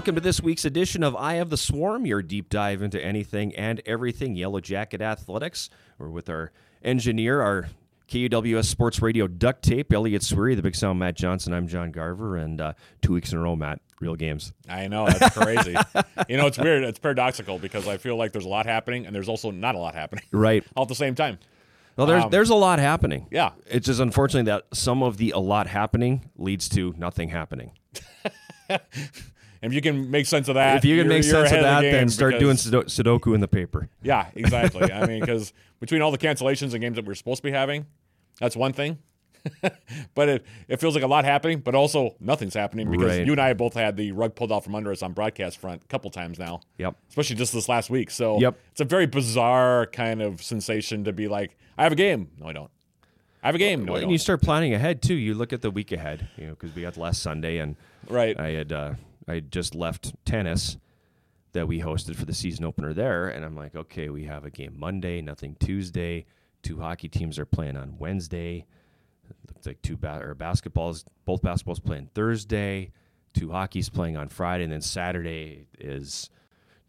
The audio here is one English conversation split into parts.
Welcome to this week's edition of Eye of the Swarm, your deep dive into anything and everything Yellow Jacket athletics. We're with our engineer, our KUWS Sports Radio duct tape, Elliot Sweary, the big sound Matt Johnson. I'm John Garver, and uh, two weeks in a row, Matt, real games. I know that's crazy. you know, it's weird. It's paradoxical because I feel like there's a lot happening, and there's also not a lot happening Right. all at the same time. Well, there's Um, there's a lot happening. Yeah. It's just unfortunately that some of the a lot happening leads to nothing happening. If you can make sense of that, if you can make sense of that, the then start doing because- Sudo- Sudoku in the paper. Yeah, exactly. I mean, because between all the cancellations and games that we're supposed to be having, that's one thing. but it, it feels like a lot happening, but also nothing's happening because Right. you and I both had the rug pulled out from under us on broadcast front a couple times now. Yep. especially just this last week. So Yep. it's a very bizarre kind of sensation to be like, I have a game. No, I don't. I have a game. No, I Well, don't. and you start planning ahead too. You look at the week ahead, you know, because we got last Sunday, and right. I had uh, I just left tennis that we hosted for the season opener there, and I'm like, okay, we have a game Monday, nothing Tuesday. Two hockey teams are playing on Wednesday. Looks like two ba- or basketballs, both basketballs playing Thursday. Two hockey's playing on Friday, and then Saturday is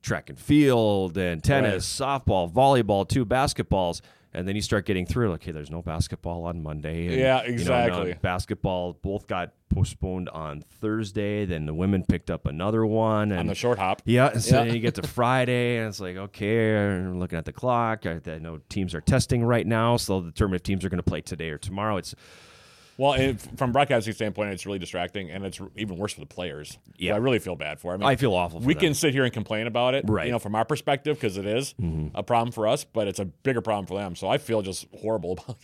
track and field and tennis, softball, volleyball, two basketballs. And then you start getting through, like, okay, there's no basketball on Monday. And, Yeah, you know, exactly. basketball both got postponed on Thursday. Then the women picked up another one. And on the short hop. yeah, and so Yeah. then you get to Friday, and it's like, okay, I'm looking at the clock. I, I know teams are testing right now, so they'll determine if teams are going to play today or tomorrow. It's Well, and from broadcasting standpoint, it's really distracting, and it's even worse for the players. Yeah. I really feel bad for. I mean, I feel awful. For we them. can sit here and complain about it, Right. Mm-hmm. You know, from our perspective, because it is a problem for us, but it's a bigger problem for them. So I feel just horrible about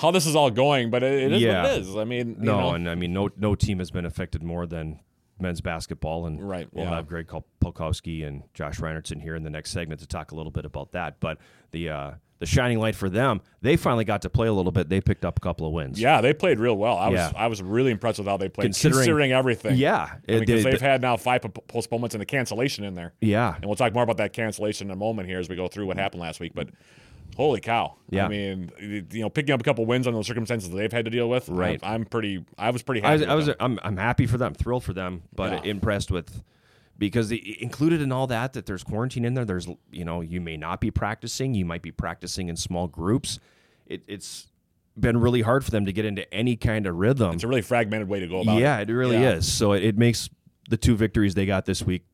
how this is all going. But it, it is Yeah. what it is. I mean, you no, know, and I mean, no, no team has been affected more than men's basketball, and Right, we'll yeah. have Greg Polkowski and Josh Reinertson here in the next segment to talk a little bit about that. But the uh, the shining light for them, they finally got to play a little bit. They picked up a couple of wins. yeah, they played real well. I was I was really impressed with how they played, Considering- considering, everything. yeah, I mean, because they- they've had now five postponements and a cancellation in there. yeah, And we'll talk more about that cancellation in a moment here as we go through what happened last week. But holy cow! Yeah. I mean, you know, picking up a couple wins on those circumstances that they've had to deal with. Right. I'm, I'm pretty. I was pretty I happy. was, I was. I'm, I'm happy for them, thrilled for them, but Yeah. impressed with because included in all that that there's quarantine in there. There's you know you may not be practicing, you might be practicing in small groups. It, it's been really hard for them to get into any kind of rhythm. It's a really fragmented way to go about yeah, it. it really Yeah. is. So it, it makes the two victories they got this week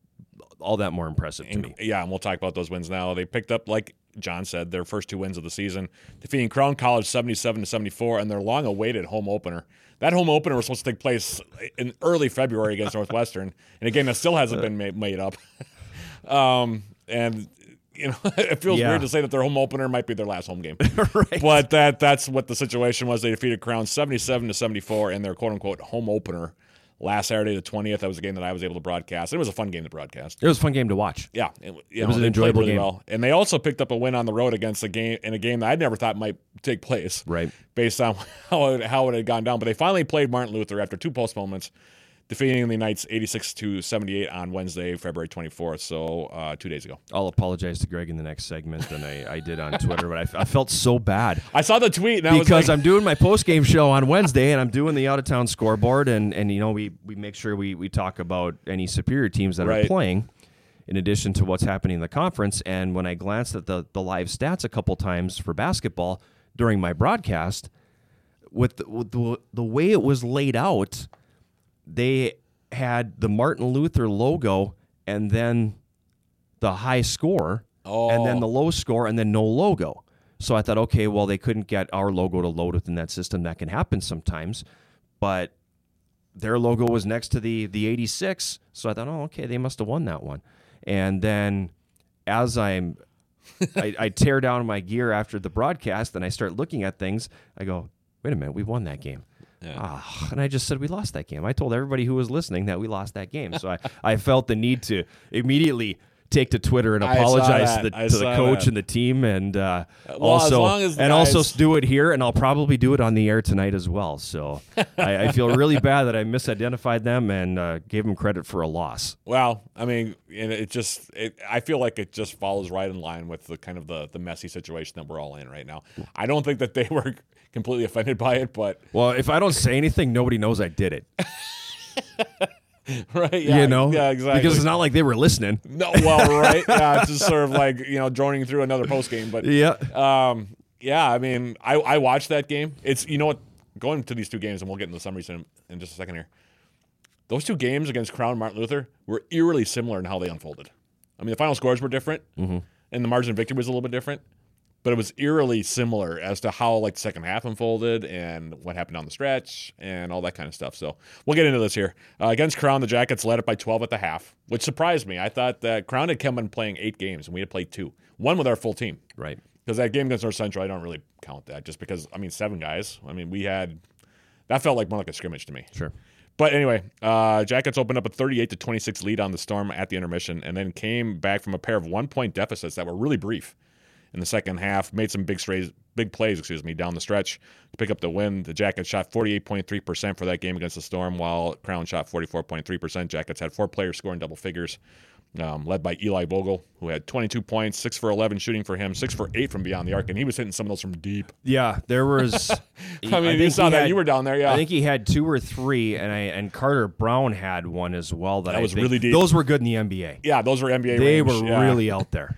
all that more impressive to me. yeah, and we'll talk about those wins now. They picked up, like John said, their first two wins of the season, defeating Crown College 77 to 74, and their long-awaited home opener. That home opener was supposed to take place in early February against Northwestern, and again, that still hasn't been made, made up. um, and you know, it feels Yeah. weird to say that their home opener might be their last home game, right. but that that's what the situation was. They defeated Crown 77 to 74 in their quote-unquote home opener last Saturday, the 20th. That was a game that I was able to broadcast. It was a fun game to broadcast. It was a fun game to watch. Yeah, it, was know, an enjoyable really game. Well. And they also picked up a win on the road against a game in a game that I never thought might take place, Right. based on how it, how it had gone down. But they finally played Martin Luther after two postponements, defeating the Knights 86 to 78 on Wednesday, February 24th. So uh, two days ago. I'll apologize to Greg in the next segment than I, I did on Twitter, but I, I felt so bad. I saw the tweet and I was because like, I'm doing my post game show on Wednesday and I'm doing the out of town scoreboard and and you know we we make sure we we talk about any superior teams that are playing in addition to what's happening in the conference and when I glanced at the the live stats a couple times for basketball during my broadcast with the, with the, the way it was laid out they had the Martin Luther logo and then the high score and then Oh. the low score and then no logo. So I thought, okay, well, they couldn't get our logo to load within that system. That can happen sometimes, but their logo was next to the the 86. So I thought, oh, okay, they must have won that one. And then as I'm, I, I tear down my gear after the broadcast and I start looking at things. I go, wait a minute, we won that game. Ah, and I just said we lost that game. I told everybody who was listening that we lost that game. So I, I felt the need to immediately take to Twitter and apologize to the, to the coach that. and the team, and uh, Well, as also long as the and also do it here, and I'll probably do it on the air tonight as well. So I, I feel really bad that I misidentified them and uh, gave them credit for a loss. Well, I mean, and it just, it, I feel like it just follows right in line with the kind of the, the messy situation that we're all in right now. I don't think that they were completely offended by it, but Well, if I don't say anything, nobody knows I did it. right? Yeah, you know, yeah, exactly. Because it's not like they were listening. no, well, right? Yeah, it's just sort of like you know droning through another post game, but Yeah, um, yeah, I mean, I, I watched that game. It's you know what, going to these two games, and we'll get into the summaries in, in just a second here. Those two games against Crown and Martin Luther were eerily similar in how they unfolded. I mean, the final scores were different, and the margin of victory was a little bit different, but it was eerily similar as to how like the second half unfolded and what happened on the stretch and all that kind of stuff. So we'll get into this here. Uh, against Crown, the Jackets led it by 12 at the half, which surprised me. I thought that Crown had come in playing eight games, and we had played two, one with our full team. right. Because that game against North Central, I don't really count that just because, I mean, seven guys. I mean, we had, that felt like more like a scrimmage to me. Sure. But anyway, uh, Jackets opened up a 38 to 26 lead on the Storm at the intermission and then came back from a pair of one point deficits that were really brief in the second half. Made some big strays, big plays, excuse me, down the stretch to pick up the win. The Jackets shot 48.3% for that game against the Storm, while Crown shot 44.3%. Jackets had four players scoring double figures. Um, led by Eli Vogel, who had 22 points, six for 11 shooting for him, six for eight from beyond the arc, and he was hitting some of those from deep. Yeah, there was. I mean, you saw that. you were down there, yeah. I think he had two or three, and I and Carter Brown had one as well. That, That I was think- really deep. Those were good in the NBA. yeah, those were NBA. They range, were yeah. really out there.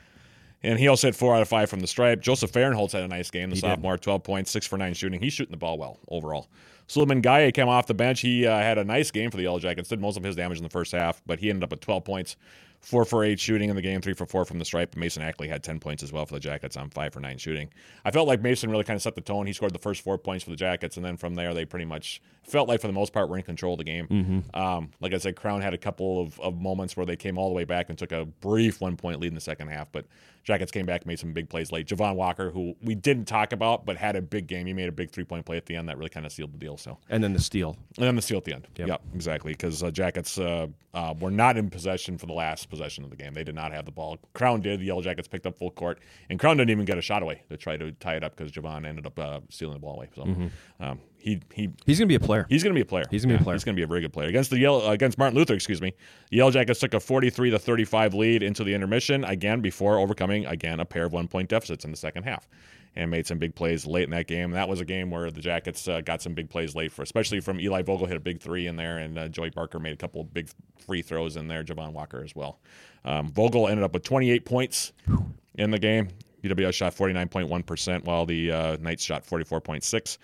And he also hit four out of five from the stripe. Joseph Fahrenholtz had a nice game. The He did. sophomore, 12 points, six for nine shooting. He's shooting the ball well overall. Suleiman Gaye came off the bench. He uh, had a nice game for the Yellow Jackets. Did most of his damage in the first half, but he ended up with 12 points, four for eight shooting in the game, three for four from the stripe. Mason Ackley had 10 points as well for the Jackets on five for nine shooting. I felt like Mason really kind of set the tone. He scored the first four points for the Jackets, and then from there they pretty much felt like for the most part were in control of the game. Um, like I said, Crown had a couple of, of moments where they came all the way back and took a brief one point lead in the second half, but Jackets came back, made some big plays late. Javon Walker, who we didn't talk about, but had a big game. He made a big three point play at the end that really kind of sealed the deal. So, And then the steal. and then the steal at the end. Yep. Yep, exactly. Because uh, Jackets uh, uh, were not in possession for the last possession of the game. They did not have the ball. Crown did. The Yellow Jackets picked up full court, and Crown didn't even get a shot away to try to tie it up because Javon ended up uh, stealing the ball away. So, um, he he He's gonna be a player. He's going to be a player. He's gonna be a player. He's going to be a very good player against the Yellow, uh, against Martin Luther. Excuse me. The Yellow Jackets took a 43 to 35 lead into the intermission again before overcoming again a pair of one point deficits in the second half, and made some big plays late in that game. That was a game where the Jackets uh, got some big plays late for, especially from Eli Vogel hit a big three in there, and uh, Joey Barker made a couple of big free throws in there. Javon Walker as well. Um, Vogel ended up with 28 points in the game. UWS shot 49.1%, while the uh, Knights shot 44.6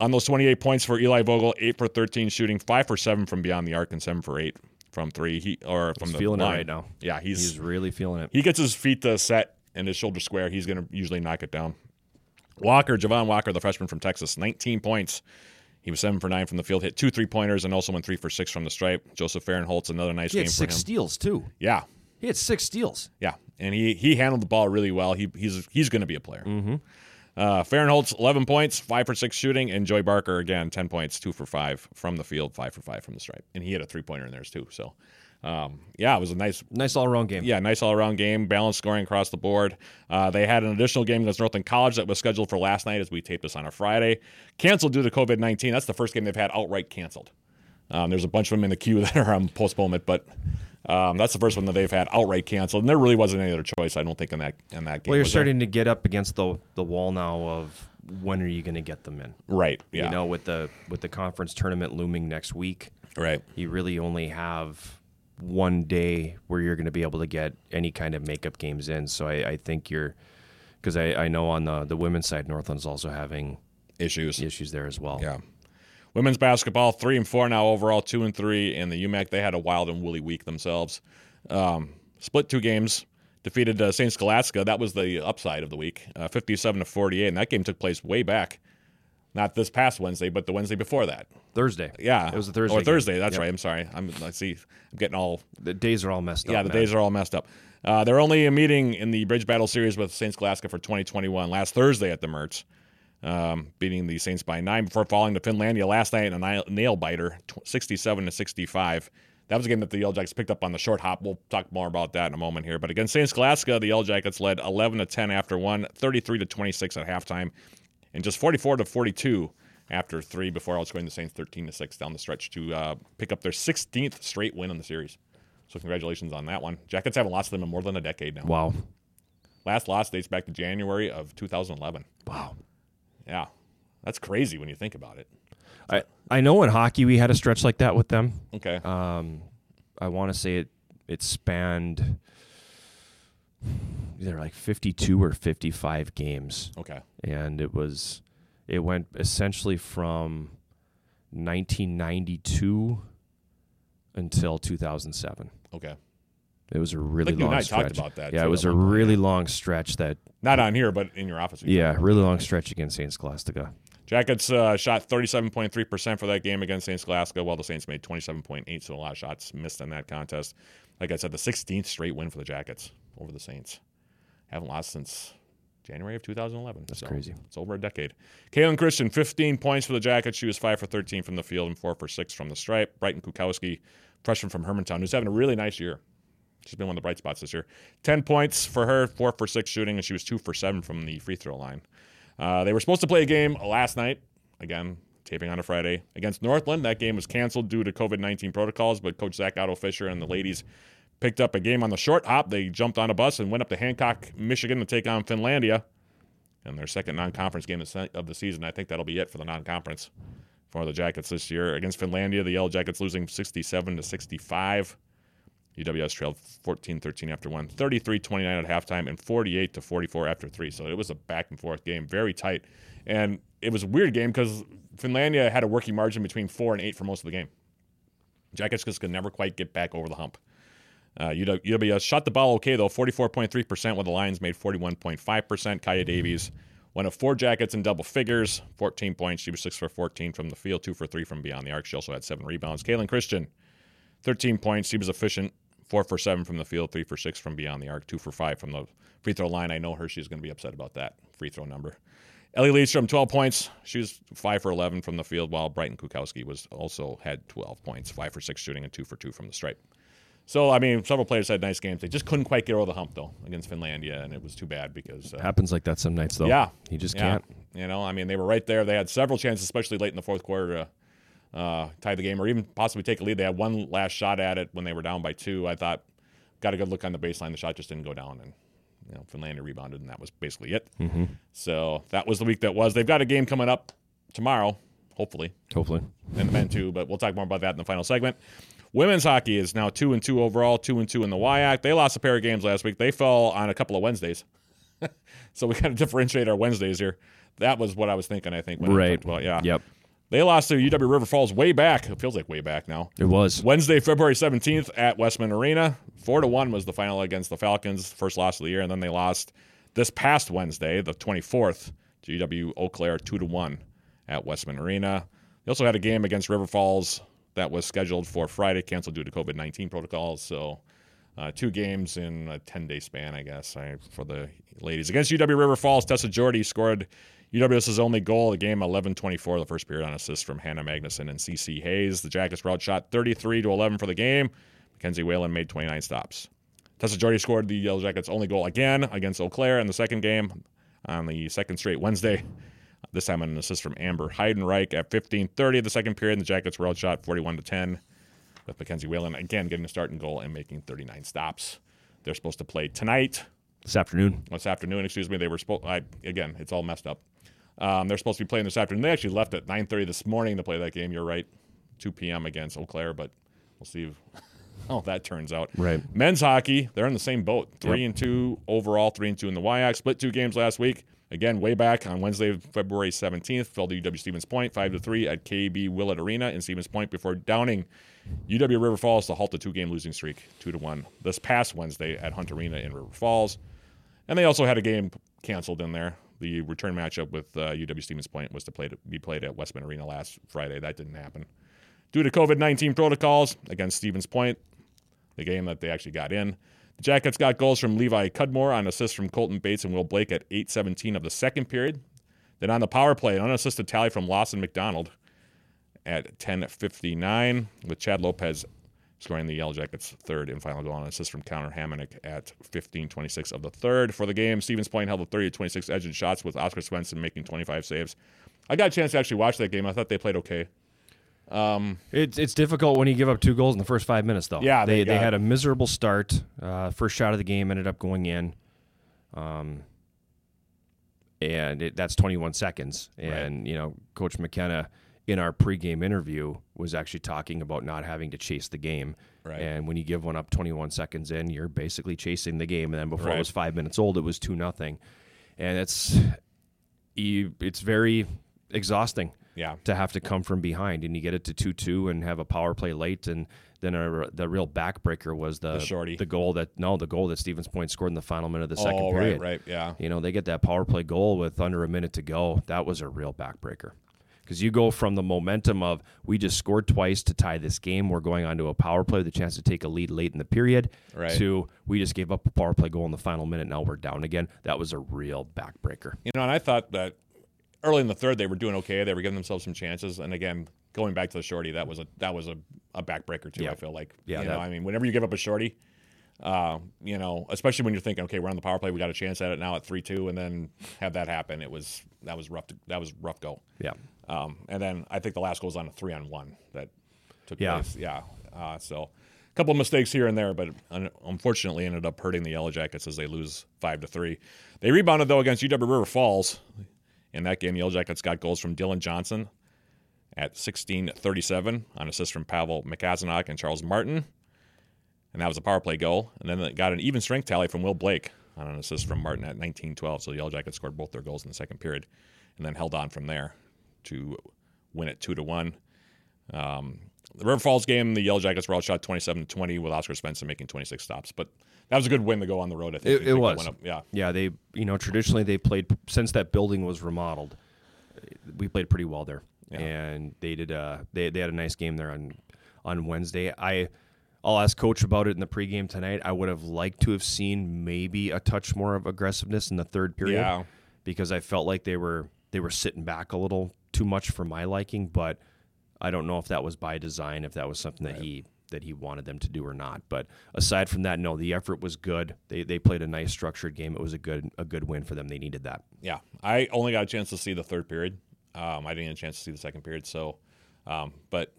on those 28 points for Eli Vogel, 8 for 13 shooting, 5 for 7 from beyond the arc, and 7 for 8 from 3. He or from He's the feeling it line. right now. Yeah, he's, He's really feeling it. he gets his feet uh, set and his shoulder square. He's going to usually knock it down. Walker, Javon Walker, the freshman from Texas, 19 points. He was 7 for 9 from the field, hit two three pointers, and also went 3 for 6 from the stripe. Joseph Fahrenholtz, another nice He game had six steals too. Yeah, He had six steals. yeah, and he he handled the ball really well. He he's he's going to be a player. Mm-hmm. Uh, Fahrenholtz, 11 points, 5 for 6 shooting, and Joey Barker, again, 10 points, 2 for 5 from the field, 5 for 5 from the stripe. And he had a three pointer in theirs, too. So, um, yeah, it was a nice, Nice all around game. yeah, nice all around game, balanced scoring across the board. Uh, they had an additional game against Northland College that was scheduled for last night as we taped this on a Friday. Canceled due to COVID 19. That's the first game they've had outright canceled. Um, there's a bunch of them in the queue that are on postponement, but um, that's the first one that they've had outright canceled. And there really wasn't any other choice, I don't think, in that in that game. Well, you're was there? starting to get up against the the wall now of when are you going to get them in? right? Yeah, You know, with the with the conference tournament looming next week, right. you really only have one day where you're going to be able to get any kind of makeup games in. So I, I think you're because I, I know on the the women's side, Northland's also having Issues. issues there as well. Yeah. Women's basketball, three and four now overall, two and three. And the UMAC, they had a wild and woolly week themselves. Um, split two games, defeated uh, St. Scholastica. That was the upside of the week, uh, 57 to 48. And that game took place way back. Not this past Wednesday, but the Wednesday before that. Thursday. Yeah, It was a Thursday Or game. Thursday. That's Yep. right. I'm sorry. I'm. I see. I'm getting all The days are all messed yeah, up. Yeah, the man. days are all messed up. Uh, they're only a meeting in the Bridge Battle Series with St. Scholastica for 2021 last Thursday at the Mertz, um, beating the Saints by nine before falling to Finlandia last night in a nail- biter, 67 to 65. That was a game that the Yellow Jackets picked up on the short hop. We'll talk more about that in a moment here. But against St. Scholastica, the Yellow Jackets led 11 to 10 after one, 33 to 26 at halftime, and just 44 to 42 after three before outscoring the Saints 13 to six down the stretch to uh, pick up their 16th straight win in the series. So congratulations on that one. Jackets haven't lost to them in more than a decade now. Wow. Last loss dates back to January of 2011. Wow. Yeah, that's crazy when you think about it. I I know in hockey we had a stretch like that with them. Okay. Um, I want to say it it spanned either like 52 or 55 games Okay. and it was it went essentially from 1992 until 2007 Okay. It was a really think you and long I stretch talked about that, yeah too, it was a really yeah. long stretch that Not on here, but in your office. yeah really long stretch against Saint Scholastica Jackets uh, shot 37.3% for that game against St. Scholastica, while the Saints made 27.8, so a lot of shots missed in that contest. Like I said, the 16th straight win for the Jackets over the Saints. Haven't lost since January of 2011. That's so crazy. It's over a decade. Kaylin Christian, 15 points for the Jackets. She was 5 for 13 from the field and 4 for 6 from the stripe. Brighton Kukowski, freshman from Hermantown, who's having a really nice year. She's been one of the bright spots this year. 10 points for her, 4 for 6 shooting, and she was 2 for 7 from the free throw line. Uh, they were supposed to play a game last night, again, taping on a Friday, against Northland. That game was canceled due to COVID 19 protocols, but Coach Zach Otto Fisher and the ladies picked up a game on the short hop. They jumped on a bus and went up to Hancock, Michigan to take on Finlandia in their second non conference game of of the season. I think that'll be it for the non conference for the Jackets this year. Against Finlandia, the Yellow Jackets losing 67 to 65. UWS trailed 14-13 after one, 33-29 at halftime, and 48 to 44 after three. So it was a back and forth game, very tight, and it was a weird game because Finlandia had a working margin between four and eight for most of the game. Jackets could never quite get back over the hump. Uh, UWS shot the ball okay though, 44.3%, while the Lions made 41.5%. Kaya Davies one of four Jackets in double figures, 14 points. She was six for 14 from the field, two for three from beyond the arc. She also had seven rebounds. Kaylin Christian, 13 points. She was efficient, four for seven from the field, three for six from beyond the arc, two for five from the free throw line. I know Hershey's going to be upset about that free throw number. Ellie Lidstrom, 12 points. She was five for 11 from the field, while Brighton Kukowski was also had 12 points, five for six shooting, and two for two from the stripe. So, I mean, several players had nice games. They just couldn't quite get over the hump, though, against Finlandia, and it was too bad because. Uh, happens like that some nights though yeah. you just yeah. can't You know, I mean, they were right there. They had several chances, especially late in the fourth quarter, to uh, tie the game or even possibly take a lead. They had one last shot at it when they were down by two. I thought, got a good look on the baseline. The shot just didn't go down, and you know, Finlandia rebounded, and that was basically it. Mm-hmm. So that was the week that was. They've got a game coming up tomorrow, hopefully, hopefully and the men too. But we'll talk more about that in the final segment. Women's hockey is now two and two overall, two and two in the WIAC. They lost a pair of games last week. They fell on a couple of Wednesdays, so we got to differentiate our Wednesdays here. That was what I was thinking. I think when I right talked about yeah. yep They lost to UW River Falls way back. It feels like way back now. it was Wednesday, February 17th at Wessman Arena. 4 to 1 was the final against the Falcons, first loss of the year, and then they lost this past Wednesday, the 24th, to UW Eau Claire 2 to 1 at Wessman Arena. They also had a game against River Falls that was scheduled for Friday, canceled due to COVID 19 protocols. So, uh, two games in a 10 day span, I guess, I, for the ladies. Against UW River Falls, Tessa Jordy scored UWS's only goal of the game, 11 24, the first period on assist from Hannah Magnuson and CC Hayes. The Jackets were shot 33 to 11 for the game. Mackenzie Whalen made 29 stops. Tessa Jordy scored the Yellow Jackets' only goal again against Eau Claire in the second game on the second straight Wednesday. This time on an assist from Amber Heidenreich at 15:30 of the second period. The Jackets were outshot 41 to 10, with Mackenzie Whalen again getting a start and goal and making 39 stops. They're supposed to play tonight this afternoon this afternoon. Excuse me. They were supposed. I again, it's all messed up. Um, they're supposed to be playing this afternoon. They actually left at 9:30 this morning to play that game. You're right, 2 p.m. against Eau Claire, but we'll see how that turns out. Right. Men's hockey, they're in the same boat. Three Yep. and two overall, three and two in the WIAC. Split two games last week. Again, way back on Wednesday, February 17th, fell to UW Stevens Point, five to three at KB Willett Arena in Stevens Point before downing UW River Falls to halt the two-game losing streak, two to one. This past Wednesday at Hunt Arena in River Falls, and they also had a game canceled in there. The return matchup with uh, UW Stevens Point was to play to be played at Wessman Arena last Friday. That didn't happen due to COVID 19 protocols against Stevens Point, the game that they actually got in. The Jackets got goals from Levi Cudmore on assists from Colton Bates and Will Blake at 8:17 of the second period. Then on the power play, an unassisted tally from Lawson McDonald at 10:59, with Chad Lopez scoring the Yellow Jackets' third and final goal on an assist from Connor Hammonick at 15:26 of the third. For the game, Stevens Point held a 30-26 edge in shots with Oscar Swenson making 25 saves. I got a chance to actually watch that game. I thought they played okay. It's it's difficult when you give up two goals in the first five minutes, though. Yeah, they they they, had a miserable start. Uh, first shot of the game ended up going in, um, and it, that's 21 seconds. And you know, Coach McKenna in our pregame interview was actually talking about not having to chase the game. Right. And when you give one up 21 seconds in, you're basically chasing the game. And then before Right. it was five minutes old, it was two nothing, and it's you, it's very exhausting Yeah. to have to come from behind, and you get it to two two and have a power play late, and then a, the real backbreaker was the, The shorty. the goal that no the goal that Stevens Point scored in the final minute of the oh, second oh, period. right, right. Yeah. You know, they get that power play goal with under a minute to go. That was a real backbreaker. Because you go from the momentum of we just scored twice to tie this game, we're going on to a power play with a chance to take a lead late in the period, Right. to we just gave up a power play goal in the final minute, now we're down again. That was a real backbreaker. You know, and I thought that early in the third they were doing okay. They were giving themselves some chances. And again, going back to the shorty, that was a that was a, a backbreaker too. Yeah. I feel like. Yeah, You that- know, I mean, whenever you give up a shorty, uh, you know, especially when you're thinking, okay, we're on the power play, we got a chance at it now at three two, and then have that happen. It was that was rough. To, that was rough go. Yeah. Um, and then I think the last goal was on a three on one that took Yeah. place. Yeah. Uh, so a couple of mistakes here and there, but un- unfortunately ended up hurting the Yellow Jackets as they lose five to three. They rebounded though against UW River Falls. In that game, the Yellow Jackets got goals from Dylan Johnson at 16:37 on assist from Pavel Mikazanok and Charles Martin, and that was a power play goal. And then it got an even strength tally from Will Blake on an assist from Martin at 19:12. So the Yellow Jackets scored both their goals in the second period, and then held on from there to win it two to one. Um, the River Falls game, the Yellow Jackets were outshot 27 to 20 with Oscar Spencer making 26 stops. But that was a good win to go on the road. I think. It- it was. up- yeah. Yeah, they you know traditionally they played since that building was remodeled. We played pretty well there, Yeah. and they did. Uh, they they had a nice game there on on Wednesday. I I'll ask coach about it in the pregame tonight. I would have liked to have seen maybe a touch more of aggressiveness in the third period, Yeah. because I felt like they were they were sitting back a little too much for my liking. But I don't know if that was by design, if that was something that he that he wanted them to do or not. But aside from that, no, the effort was good. They they played a nice structured game. It was a good a good win for them. They needed that. Yeah, I only got a chance to see the third period. Um, I didn't get a chance to see the second period. So, um, but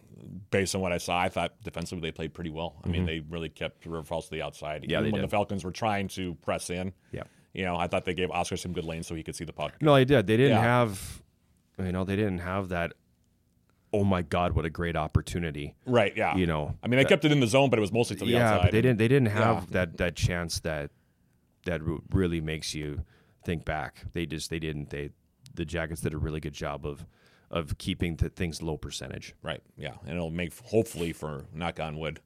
based on what I saw, I thought defensively they played pretty well. I mean, they really kept River Falls to the outside. Mm-hmm. Yeah, when did. the Falcons were trying to press in. Yeah. You know, I thought they gave Oscar some good lanes so he could see the puck. No, they did. They didn't Yeah. have, you know, they didn't have that. Oh my God, what a great opportunity! Right. Yeah. You know, I mean, they kept it in the zone, but it was mostly to the yeah, outside. but they didn't. They didn't have Yeah. that that chance that that really makes you think back. They just they didn't. They the Jackets did a really good job of of keeping the things low percentage. Right. Yeah, and it'll make hopefully for knock on wood,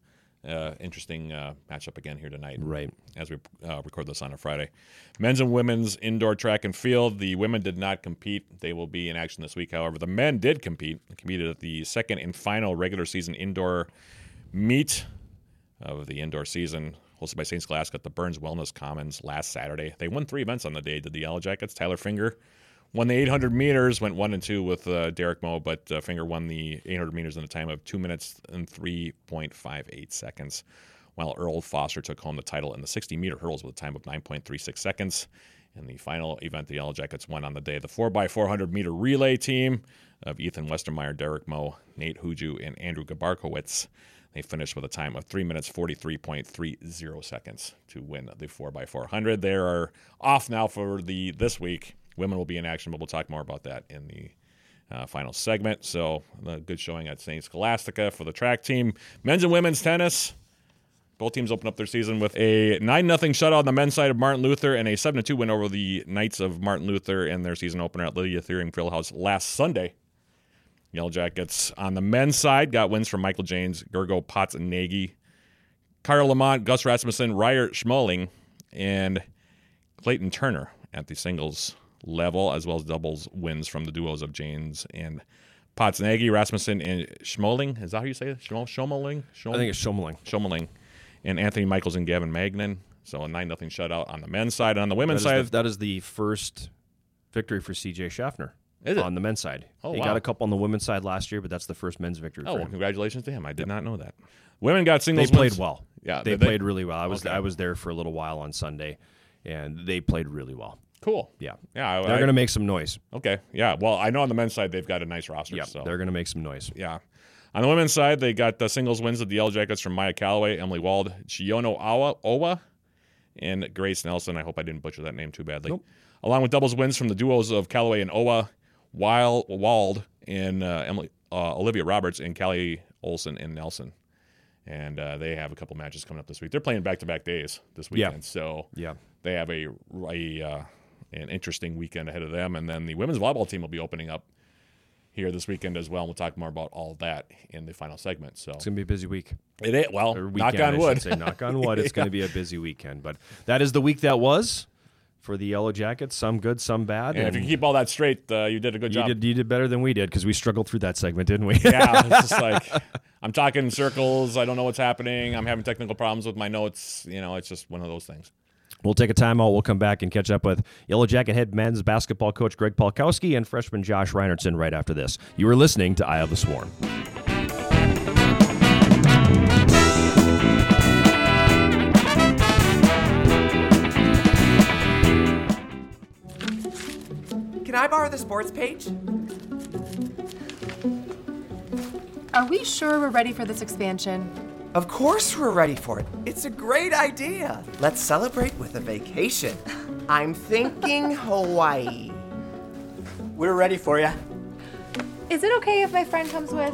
uh, interesting uh, matchup again here tonight. Right. As we uh, record this on a Friday, men's and women's indoor track and field. The women did not compete. They will be in action this week. However, the men did compete. They competed at the second and final regular season indoor meet of the indoor season. Hosted by St. Scholastica at the Burns Wellness Commons last Saturday. They won three events on the day. Did the Yellow Jackets? Tyler Finger won the 800 meters, went one and two with uh, Derek Moe, but uh, Finger won the 800 meters in a time of two minutes and 3.58 seconds, while Earl Foster took home the title in the 60 meter hurdles with a time of 9.36 seconds. In the final event, the Yellow Jackets won on the day. The 4x400 meter relay team of Ethan Westermeyer, Derek Moe, Nate Huju, and Andrew Gabarkowitz. They finished with a time of 3 minutes 43.30 seconds to win the 4x400. They are off now for the this week. Women will be in action, but we'll talk more about that in the uh, final segment. So, a good showing at St. Scholastica for the track team. Men's and women's tennis. Both teams open up their season with a 9 0 shutout on the men's side of Martin Luther and a 7 2 win over the Knights of Martin Luther in their season opener at Lydia Therian Fieldhouse last Sunday. Yellow Jackets on the men's side got wins from Michael James, Gergo Potts and Nagy, Kyle Lamont, Gus Rasmussen, Ryer Schmoling, and Clayton Turner at the singles level, as well as doubles wins from the duos of James and Potts Nagy, Rasmussen, and Schmoling. Is that how you say it? Schmo- Schmoling? I think it's Schomeling. Schmoling. And Anthony Michaels and Gavin Magnan. So a 9 0 shutout on the men's side. And on the women's That side, the, that is the first victory for CJ Schaffner Is it? on the men's side. Oh, he wow. got a couple on the women's side last year, but that's the first men's victory oh, for well, congratulations to him. I did not know that. Women got singles. They played wins. well. Yeah, they they? played really well. I was Okay. I was there for a little while on Sunday, and they played really well. Cool. Yeah, Yeah. I, they're going to make some noise. Okay. Yeah. Well, I know on the men's side they've got a nice roster. Yeah, so they're going to make some noise. yeah. On the women's side, they got the singles wins of the Yellow Jackets from Maya Calloway, Emily Wald, Chiono Awa, Owa, and Grace Nelson. I hope I didn't butcher that name too badly. Nope. Along with doubles wins from the duos of Calloway and Owa, Weil, Wald, and uh, Emily uh, Olivia Roberts and Callie Olson and Nelson. And uh, they have a couple matches coming up this week. They're playing back to back days this weekend. Yeah. So Yeah. they have a, a uh, an interesting weekend ahead of them. And then the women's volleyball team will be opening up here this weekend as well. And we'll talk more about all that in the final segment. So It's gonna be a busy week. it is, well, Or knock on wood. say. Knock on wood. It's going to be a busy weekend, but that is the week that was for the Yellow Jackets. Some good, some bad. and if you keep all that straight, uh, you did a good you job. did, you did better than we did because we struggled through that segment, didn't we? yeah, it's just like I'm talking in circles. I don't know what's happening. I'm having technical problems with my notes. You know, it's just one of those things. We'll take a timeout. We'll come back and catch up with Yellow Jacket head men's basketball coach Greg Polkowski and freshman Josh Reinertson right after this. You are listening to Eye of the Swarm. Can I borrow the sports page? Are we sure we're ready for this expansion? Of course we're ready for it. It's a great idea. Let's celebrate with a vacation. I'm thinking Hawaii. We're ready for you. Is it okay if my friend comes with?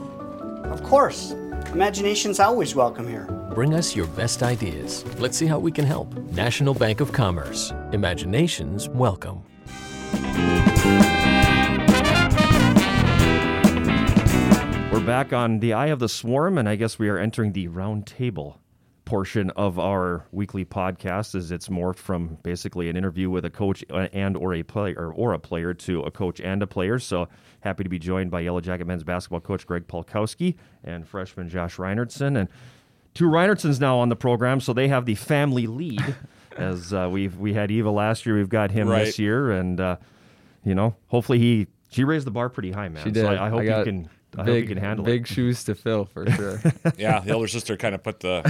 Of course. Imagination's always welcome here. Bring us your best ideas. Let's see how we can help. National Bank of Commerce. Imaginations welcome. We're back on the Eye of the Swarm, and I guess we are entering the round table portion of our weekly podcast as it's morphed from basically an interview with a coach and or a player or a player to a coach and a player. So happy to be joined by Yellow Jacket men's basketball coach Greg Polkowski and freshman Josh Reinertson. And two Reinertsons now on the program, so they have the family lead. As uh, we've we had Eva last year, we've got him Right. this year, and uh, you know, hopefully he she raised the bar pretty high, man. She did. So I, I hope got you can. I big, hope you can handle big it. shoes to fill for sure. Yeah, the older sister kind of put the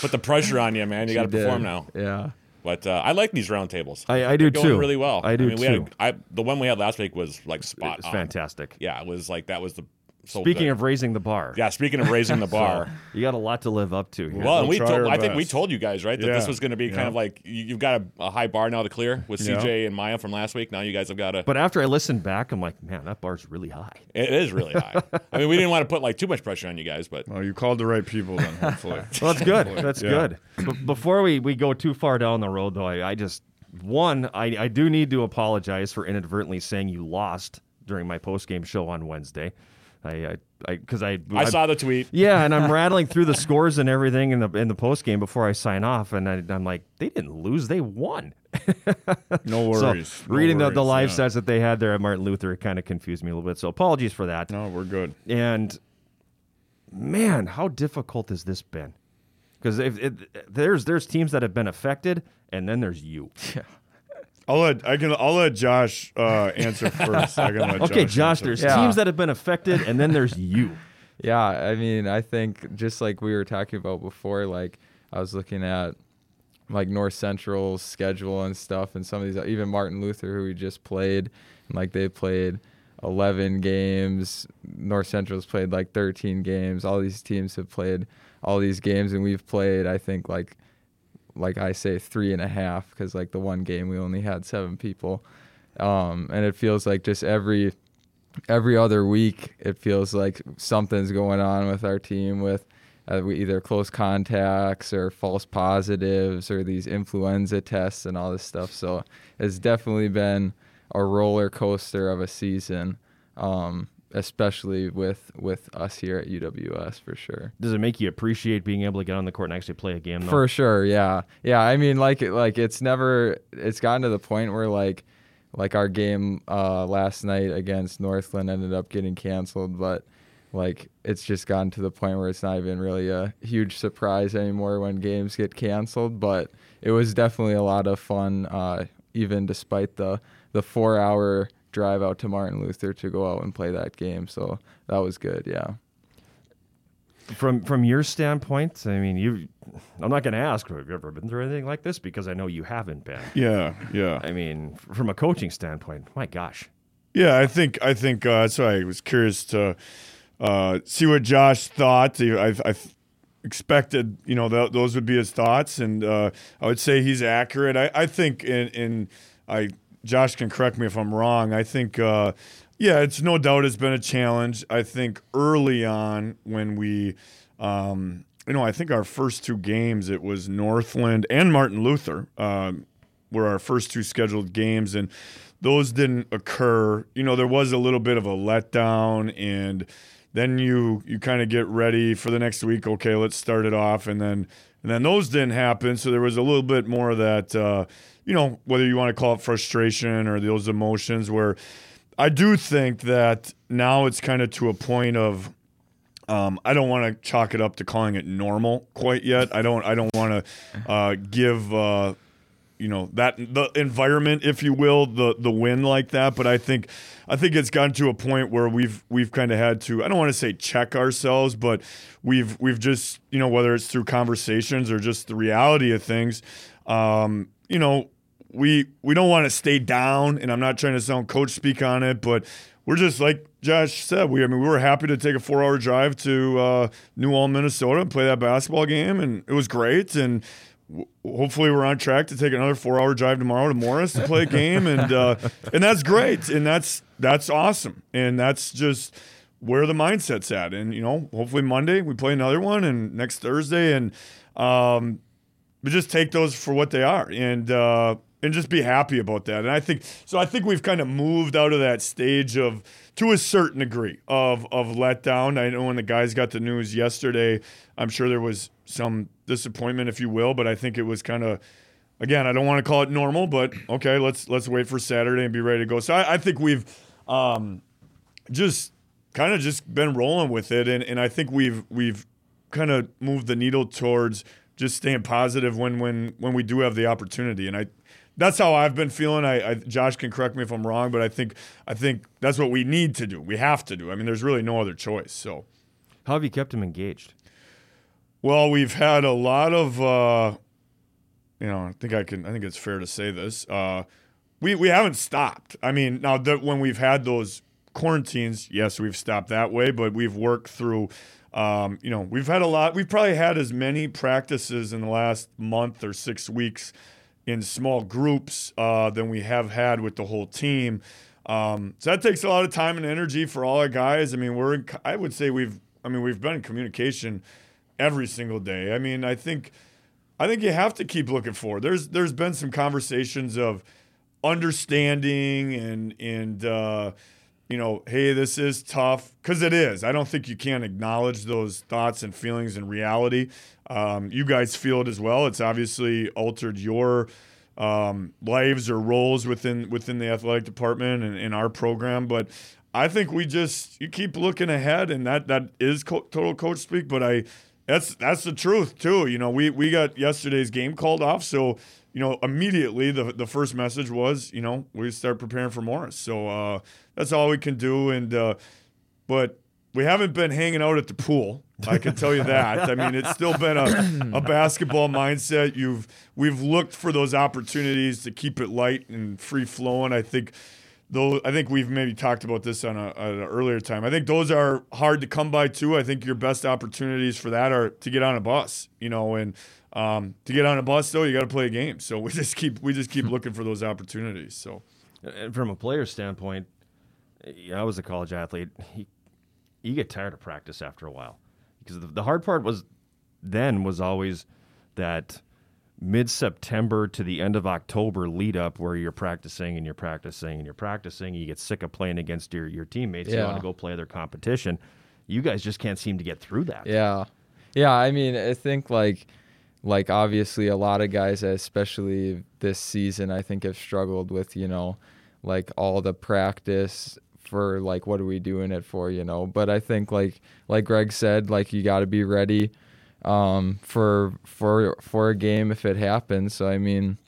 put the pressure on you, man. You got to perform now. Yeah. But uh, I like these round tables. I- I do They're going too. Really well. I do mean, we had a- too. The one we had last week was like spot It's on. fantastic. Yeah, it was like that was the. So Speaking good. of raising the bar, yeah, speaking of raising the bar. you got a lot to live up to here. Well, We'll we try told, our I think we told you guys right that this was going to be kind of like you, you've got a, a high bar now to clear with Yeah. CJ and Maya from last week. Now you guys have got a. but after I listened back, I'm like, man, that bar's really high. It is really high. I mean, we didn't want to put like too much pressure on you guys, but Well, you called the right people then, hopefully. Well, that's good. That's Yeah. good. But before we, we go too far down the road, though, I, I just one, I, I do need to apologize for inadvertently saying you lost during my post game show on Wednesday. I I because I, I saw the tweet. Yeah, and I'm rattling through the scores and everything in the in the post game before I sign off, and I, I'm like, they didn't lose, they won. No So worries. No reading the, the live yeah. sets that they had there at Martin Luther kind of confused me a little bit. So apologies for that. No, we're good. And man, how difficult has this been? Because if it, there's there's teams that have been affected, and then there's you. I'll let I can I'll let Josh uh, answer first. I can let Okay, Josh, answer. there's Yeah. teams that have been affected, and then there's you. Yeah, I mean, I think just like we were talking about before, like I was looking at like North Central's schedule and stuff, and some of these, even Martin Luther, who we just played, and like they played 11 games. North Central's played like 13 games. All these teams have played all these games, and we've played, I think, like like I say, three and a half because like the one game we only had seven people, um, and it feels like just every every other week it feels like something's going on with our team with uh, we either close contacts or false positives or these influenza tests and all this stuff. So it's definitely been a roller coaster of a season, um, especially with with us here at UWS for sure. Does it make you appreciate being able to get on the court and actually play a game? Though? For sure, yeah, yeah. I mean, like, like it's never. It's gotten to the point where like, like our game uh, last night against Northland ended up getting canceled, but like it's just gotten to the point where it's not even really a huge surprise anymore when games get canceled. But it was definitely a lot of fun, uh, even despite the the four hour drive out to Martin Luther to go out and play that game. So that was good, yeah. from from your standpoint, I mean, you. I'm not going to ask. Have you ever been through anything like this? Because I know you haven't been. Yeah, yeah, I mean, from a coaching standpoint, my gosh. yeah. I think I think uh, that's why I was curious to uh, see what Josh thought. I, I expected, you know, th- those would be his thoughts, and uh, I would say he's accurate. I, I think in, in I Josh can correct me if I'm wrong. I think uh, Yeah, it's no doubt it's been a challenge. I think early on when we, um, you know, I think our first two games it was Northland and Martin Luther um, were our first two scheduled games, and those didn't occur. You know, there was a little bit of a letdown, and then you you kind of get ready for the next week. Okay, let's start it off, and then and then those didn't happen. So there was a little bit more of that. Uh, you know, whether you want to call it frustration or those emotions where I do think that now it's kind of to a point of um, I don't want to chalk it up to calling it normal quite yet. I don't. I don't want to uh, give uh, you know that the environment, if you will, the the win like that. But I think I think it's gotten to a point where we've we've kind of had to. I don't want to say check ourselves, but we've we've just you know whether it's through conversations or just the reality of things. Um, you know, we we don't want to stay down, and I'm not trying to sound coach speak on it, but we're just like Josh said. We I mean we were happy to take a four hour drive to uh, New Ulm, Minnesota, and play that basketball game, and it was great. And hopefully we're on track to take another four hour drive tomorrow to Morris to play a game, and uh, and that's great, and that's that's awesome, and that's just where the mindset's at. And you know, hopefully Monday we play another one, and next Thursday, and um, but just take those for what they are, and uh, and just be happy about that. And I think so. I think we've kind of moved out of that stage of to a certain degree of of letdown. I know when the guys got the news yesterday, I'm sure there was some disappointment, if you will, but I think it was kind of. Again, I don't want to call it normal, but okay, let's let's wait for Saturday and be ready to go. So I, I think we've um, just kind of just been rolling with it, and, and I think we've we've kind of moved the needle towards just staying positive when when when we do have the opportunity. And I that's how I've been feeling. I, I Josh can correct me if I'm wrong, but I think I think that's what we need to do. We have to do. I mean, there's really no other choice. So, How have you kept him engaged? well, we've had a lot of. Uh, you know, I think I can. I think it's fair to say this. Uh, we we haven't stopped. I mean, now that when we've had those quarantines, yes, we've stopped that way, but we've worked through. Um, you know, we've had a lot. We've probably had as many practices in the last month or six weeks in small groups uh, than we have had with the whole team. Um, so that takes a lot of time and energy for all our guys. I mean, we're. In, I would say we've. I mean, we've been in communication every single day. I mean, I think. I think you have to keep looking for. There's there's been some conversations of understanding and and uh, you know, hey, this is tough because it is. I don't think you can acknowledge those thoughts and feelings in reality. Um, you guys feel it as well. It's obviously altered your um, lives or roles within within the athletic department and in our program, but. I think we just you keep looking ahead, and that that is co- total coach speak. But I that's that's the truth too. You know, we we got yesterday's game called off, so you know immediately the the first message was you know we start preparing for Morris. So uh, that's all we can do. And uh, but we haven't been hanging out at the pool. I can tell you that. I mean, it's still been a, a basketball mindset. You've we've looked for those opportunities to keep it light and free flowing. I think though I think we've maybe talked about this on, a, at an earlier time. I think those are hard to come by too. I think your best opportunities for that are to get on a bus, you know, and um, to get on a bus though, you got to play a game. So we just keep we just keep looking for those opportunities. So And from a player standpoint, yeah, I was a college athlete. You, you get tired of practice after a while because the, the hard part was then was always that mid September to the end of October lead up where you're practicing and you're practicing and you're practicing. You get sick of playing against your, your teammates. You want to go play their competition. You guys just can't seem to get through that. Yeah. Yeah, I mean, I think like like obviously a lot of guys especially this season I think have struggled with, you know, like all the practice for like what are we doing it for, you know? But I think like like Greg said, like you got to be ready um for for for a game if it happens. So I mean,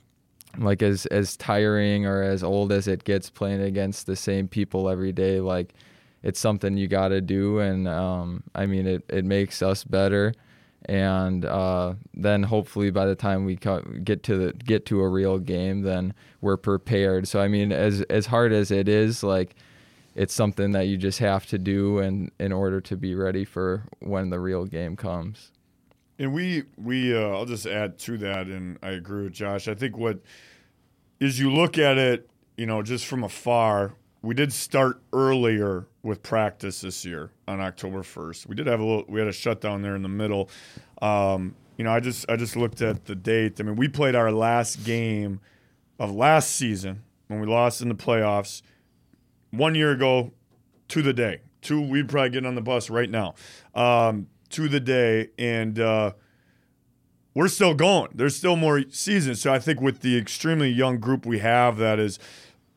like as as tiring or as old as it gets playing against the same people every day like it's something you got to do and um, i mean it, it makes us better and uh, then hopefully by the time we co- get to the get to a real game then we're prepared so i mean as as hard as it is like it's something that you just have to do and in order to be ready for when the real game comes And we we uh, I'll just add to that, and I agree with Josh. I think what is you look at it, you know, just from afar. we did start earlier with practice this year on October 1st. We did have a little we had a shutdown there in the middle. Um, you know, I just I just looked at the date. I mean, we played our last game of last season when we lost in the playoffs one year ago to the day. Two, we'd probably get on the bus right now um, to the day, and uh, we're still going. There's still more seasons. So I think with the extremely young group we have that is,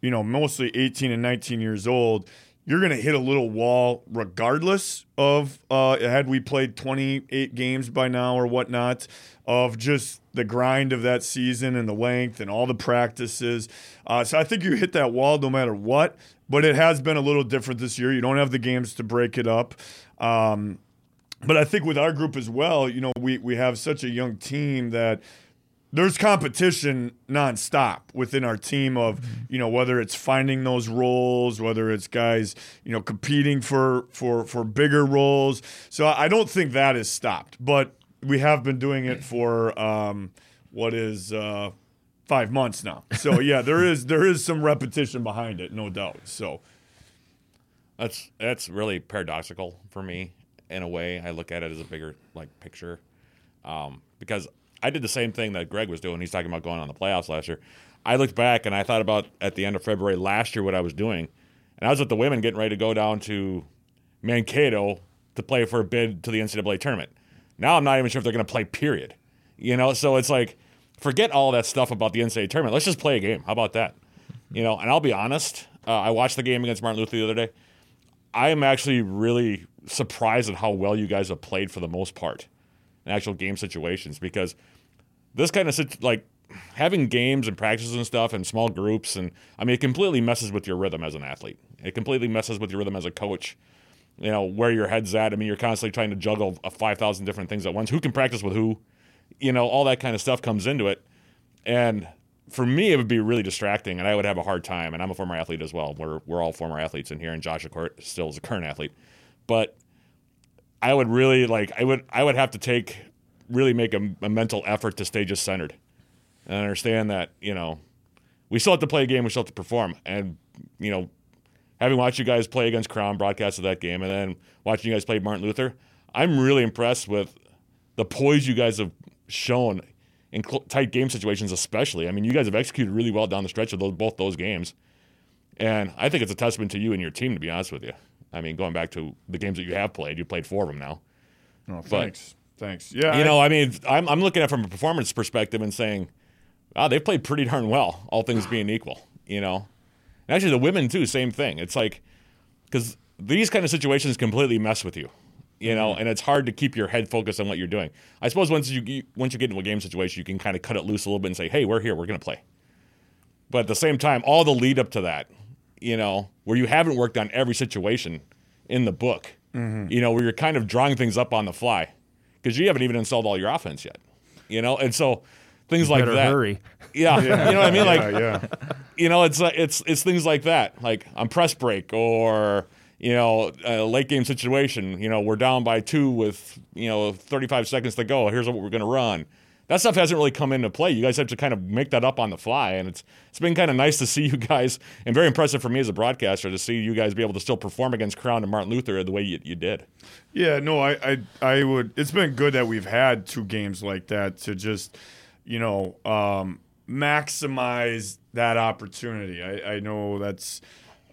you know, mostly 18 and 19 years old, you're going to hit a little wall regardless of uh, had we played 28 games by now or whatnot of just the grind of that season and the length and all the practices. Uh, so I think you hit that wall no matter what. But it has been a little different this year. You don't have the games to break it up. Um, but I think with our group as well, you know, we, we have such a young team that there's competition nonstop within our team of, you know, whether it's finding those roles, whether it's guys, you know, competing for for for bigger roles. So I don't think that is stopped. But we have been doing it for um, what is uh, five months now. So yeah, there is there is some repetition behind it, no doubt. So That's that's really paradoxical for me in a way. I look at it as a bigger like picture um, because I did the same thing that Greg was doing. He's talking about going on the playoffs last year. I looked back and I thought about at the end of February last year what I was doing, and I was with the women getting ready to go down to Mankato to play for a bid to the NCAA tournament. Now I'm not even sure if they're going to play. Period. You know, so it's like forget all that stuff about the NCAA tournament. Let's just play a game. How about that? You know, and I'll be honest. Uh, I watched the game against Martin Luther the other day. I am actually really surprised at how well you guys have played for the most part in actual game situations because this kind of sit- like having games and practices and stuff and small groups and I mean it completely messes with your rhythm as an athlete. It completely messes with your rhythm as a coach. You know where your head's at. I mean you're constantly trying to juggle five thousand different things at once. Who can practice with who? You know all that kind of stuff comes into it, and for me it would be really distracting and I would have a hard time. And I'm a former athlete as well. We're we're all former athletes in here, and Josh still is a current athlete, but I would really like I would I would have to take really make a, a mental effort to stay just centered and understand that you know we still have to play a game, we still have to perform, and you know having watched you guys play against Crown, broadcast of that game, and then watching you guys play Martin Luther, I'm really impressed with the poise you guys have shown in cl- tight game situations, especially. I mean, you guys have executed really well down the stretch of those, both those games, and I think it's a testament to you and your team, to be honest with you. I mean, going back to the games that you have played, you played four of them now. oh, thanks, thanks. Yeah, You I- know, I mean, I'm, I'm looking at it from a performance perspective and saying, wow, they've played pretty darn well, all things being equal, you know? And actually, the women, too, same thing. It's like, because these kind of situations completely mess with you, you know, mm. and it's hard to keep your head focused on what you're doing. I suppose once you, you once you get into a game situation, you can kind of cut it loose a little bit and say, hey, we're here, we're going to play. But at the same time, all the lead up to that, you know, where you haven't worked on every situation in the book, mm-hmm. you know, where you're kind of drawing things up on the fly because you haven't even installed all your offense yet, you know, and so things like Better that. hurry. Yeah, you know what I mean? Like, yeah, yeah. you know, it's uh, it's it's things like that, like on press break or you know, a late game situation. You know, we're down by two with you know 35 seconds to go. Here's what we're going to run. That stuff hasn't really come into play. You guys have to kind of make that up on the fly, and it's it's been kind of nice to see you guys, and very impressive for me as a broadcaster to see you guys be able to still perform against Crown and Martin Luther the way you, you did. Yeah, no, I, I, I would. It's been good that we've had two games like that to just, you know, um, maximize that opportunity. I, I know that's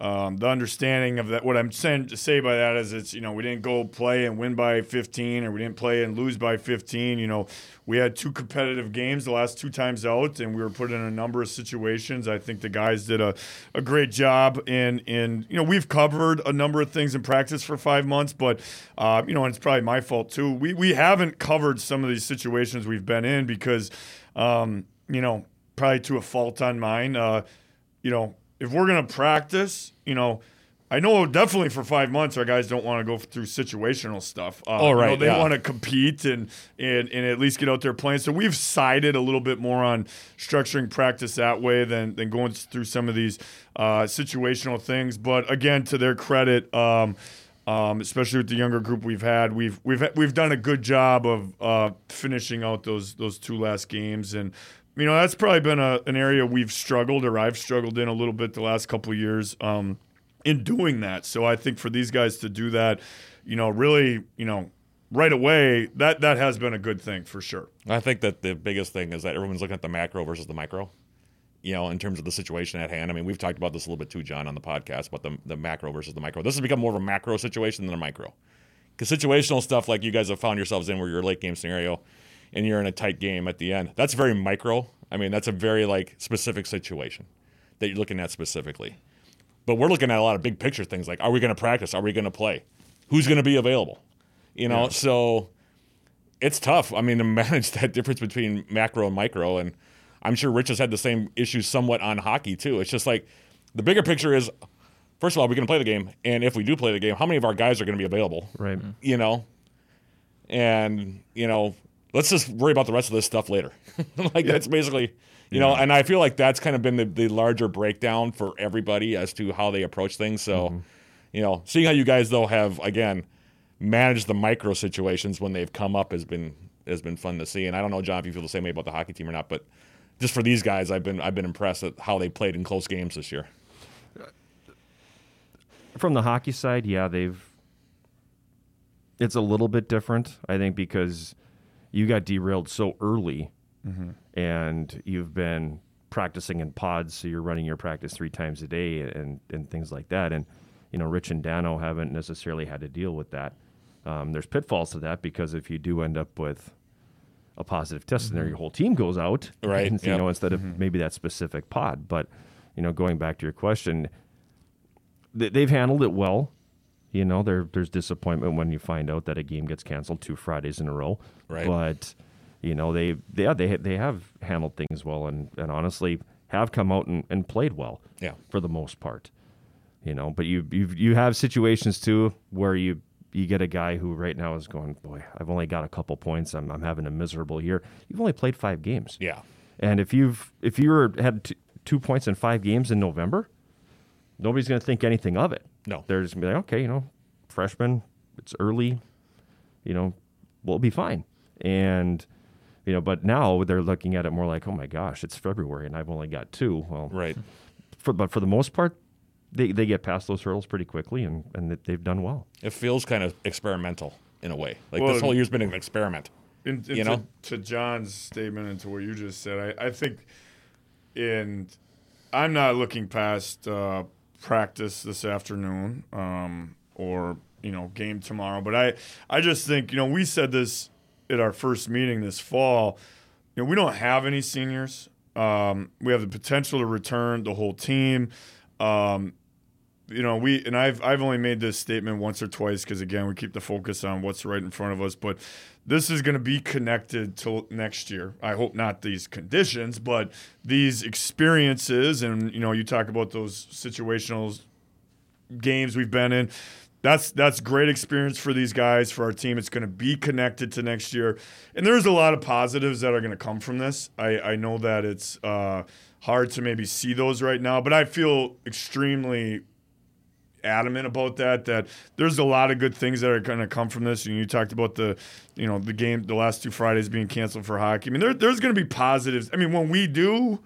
um, the understanding of that. What I'm saying to say by that is, it's you know, we didn't go play and win by 15, or we didn't play and lose by 15. You know, we had two competitive games the last two times out, and we were put in a number of situations. I think the guys did a, a great job. In in you know, we've covered a number of things in practice for five months, but uh, you know, and it's probably my fault too. We we haven't covered some of these situations we've been in because, um, you know, probably to a fault on mine. Uh, you know, if we're gonna practice, you know. I know definitely for five months our guys don't want to go through situational stuff. Uh, Oh, you know, they yeah. want to compete and, and and at least get out there playing. So we've sided a little bit more on structuring practice that way than than going through some of these uh, situational things. But again, to their credit, um, um, especially with the younger group we've had, we've we've we've done a good job of uh, finishing out those those two last games and. You know that's probably been a, an area we've struggled, or I've struggled in a little bit the last couple of years. Um, in doing that. So I think for these guys to do that, you know, really, you know, right away, that that has been a good thing for sure. I think that the biggest thing is that everyone's looking at the macro versus the micro. You know, in terms of the situation at hand. I mean, we've talked about this a little bit too, John, on the podcast about the the macro versus the micro. This has become more of a macro situation than a micro. Because situational stuff like you guys have found yourselves in, where you're a late game scenario, and you're in a tight game at the end, that's very micro. I mean, that's a very like specific situation that you're looking at specifically. But we're looking at a lot of big picture things like, are we going to practice? Are we going to play? Who's going to be available? You know, so it's tough. I mean, to manage that difference between macro and micro, and I'm sure Rich has had the same issues somewhat on hockey too. It's just like the bigger picture is, first of all, we're going to play the game, and if we do play the game, how many of our guys are going to be available? Right. Mm-hmm. You know, and you know, let's just worry about the rest of this stuff later. like that's basically, you know, and I feel like that's kind of been the, the larger breakdown for everybody as to how they approach things. So, mm-hmm. you know, seeing how you guys though have again managed the micro situations when they've come up has been has been fun to see. And I don't know, John, if you feel the same way about the hockey team or not, but just for these guys, I've been I've been impressed at how they played in close games this year. From the hockey side, yeah, they've. It's a little bit different, I think, because you got derailed so early, and you've been practicing in pods, so you're running your practice three times a day and and things like that. And you know, Rich and Dano haven't necessarily had to deal with that. Um, there's pitfalls to that because if you do end up with a positive test and there mm-hmm. your whole team goes out, Right, and, you yep. know, instead of mm-hmm. maybe that specific pod. But you know, going back to your question, they, they've handled it well. You know, there there's disappointment when you find out that a game gets canceled two Fridays in a row. Right. But you know, they they yeah, they they have handled things well and, and honestly have come out and, and played well. Yeah. For the most part. You know, but you you you have situations too where you you get a guy who right now is going, boy, I've only got a couple points. I'm I'm having a miserable year. You've only played five games. Yeah. And if you've if you were had t- two points in five games in November, nobody's going to think anything of it. No. they're just going to be like, okay, you know, freshman, it's early, you know, we'll be fine. And you know, but now they're looking at it more like, oh my gosh, it's February and I've only got two. Well, Right. For, but for the most part, they, they get past those hurdles pretty quickly and, and they've done well. It feels kind of experimental in a way. Like Well, this whole year's been an experiment. In, in You to, know? to John's statement and to what you just said, I, I think, in I'm not looking past uh, practice this afternoon um, or you know game tomorrow, but I I just think you know we said this at our first meeting this fall. You know we don't have any seniors. Um, we have the potential to return the whole team. Um, you know, we and I've I've only made this statement once or twice because again, we keep the focus on what's right in front of us. But this is going to be connected to next year. I hope not these conditions, but these experiences. And you know, you talk about those situational games we've been in. That's that's great experience for these guys for our team. It's going to be connected to next year, and there's a lot of positives that are going to come from this. I, I know that it's uh, hard to maybe see those right now, but I feel extremely adamant about that that there's a lot of good things that are going to come from this and you talked about the you know the game the last two fridays being canceled for hockey i mean there, there's going to be positives i mean when we do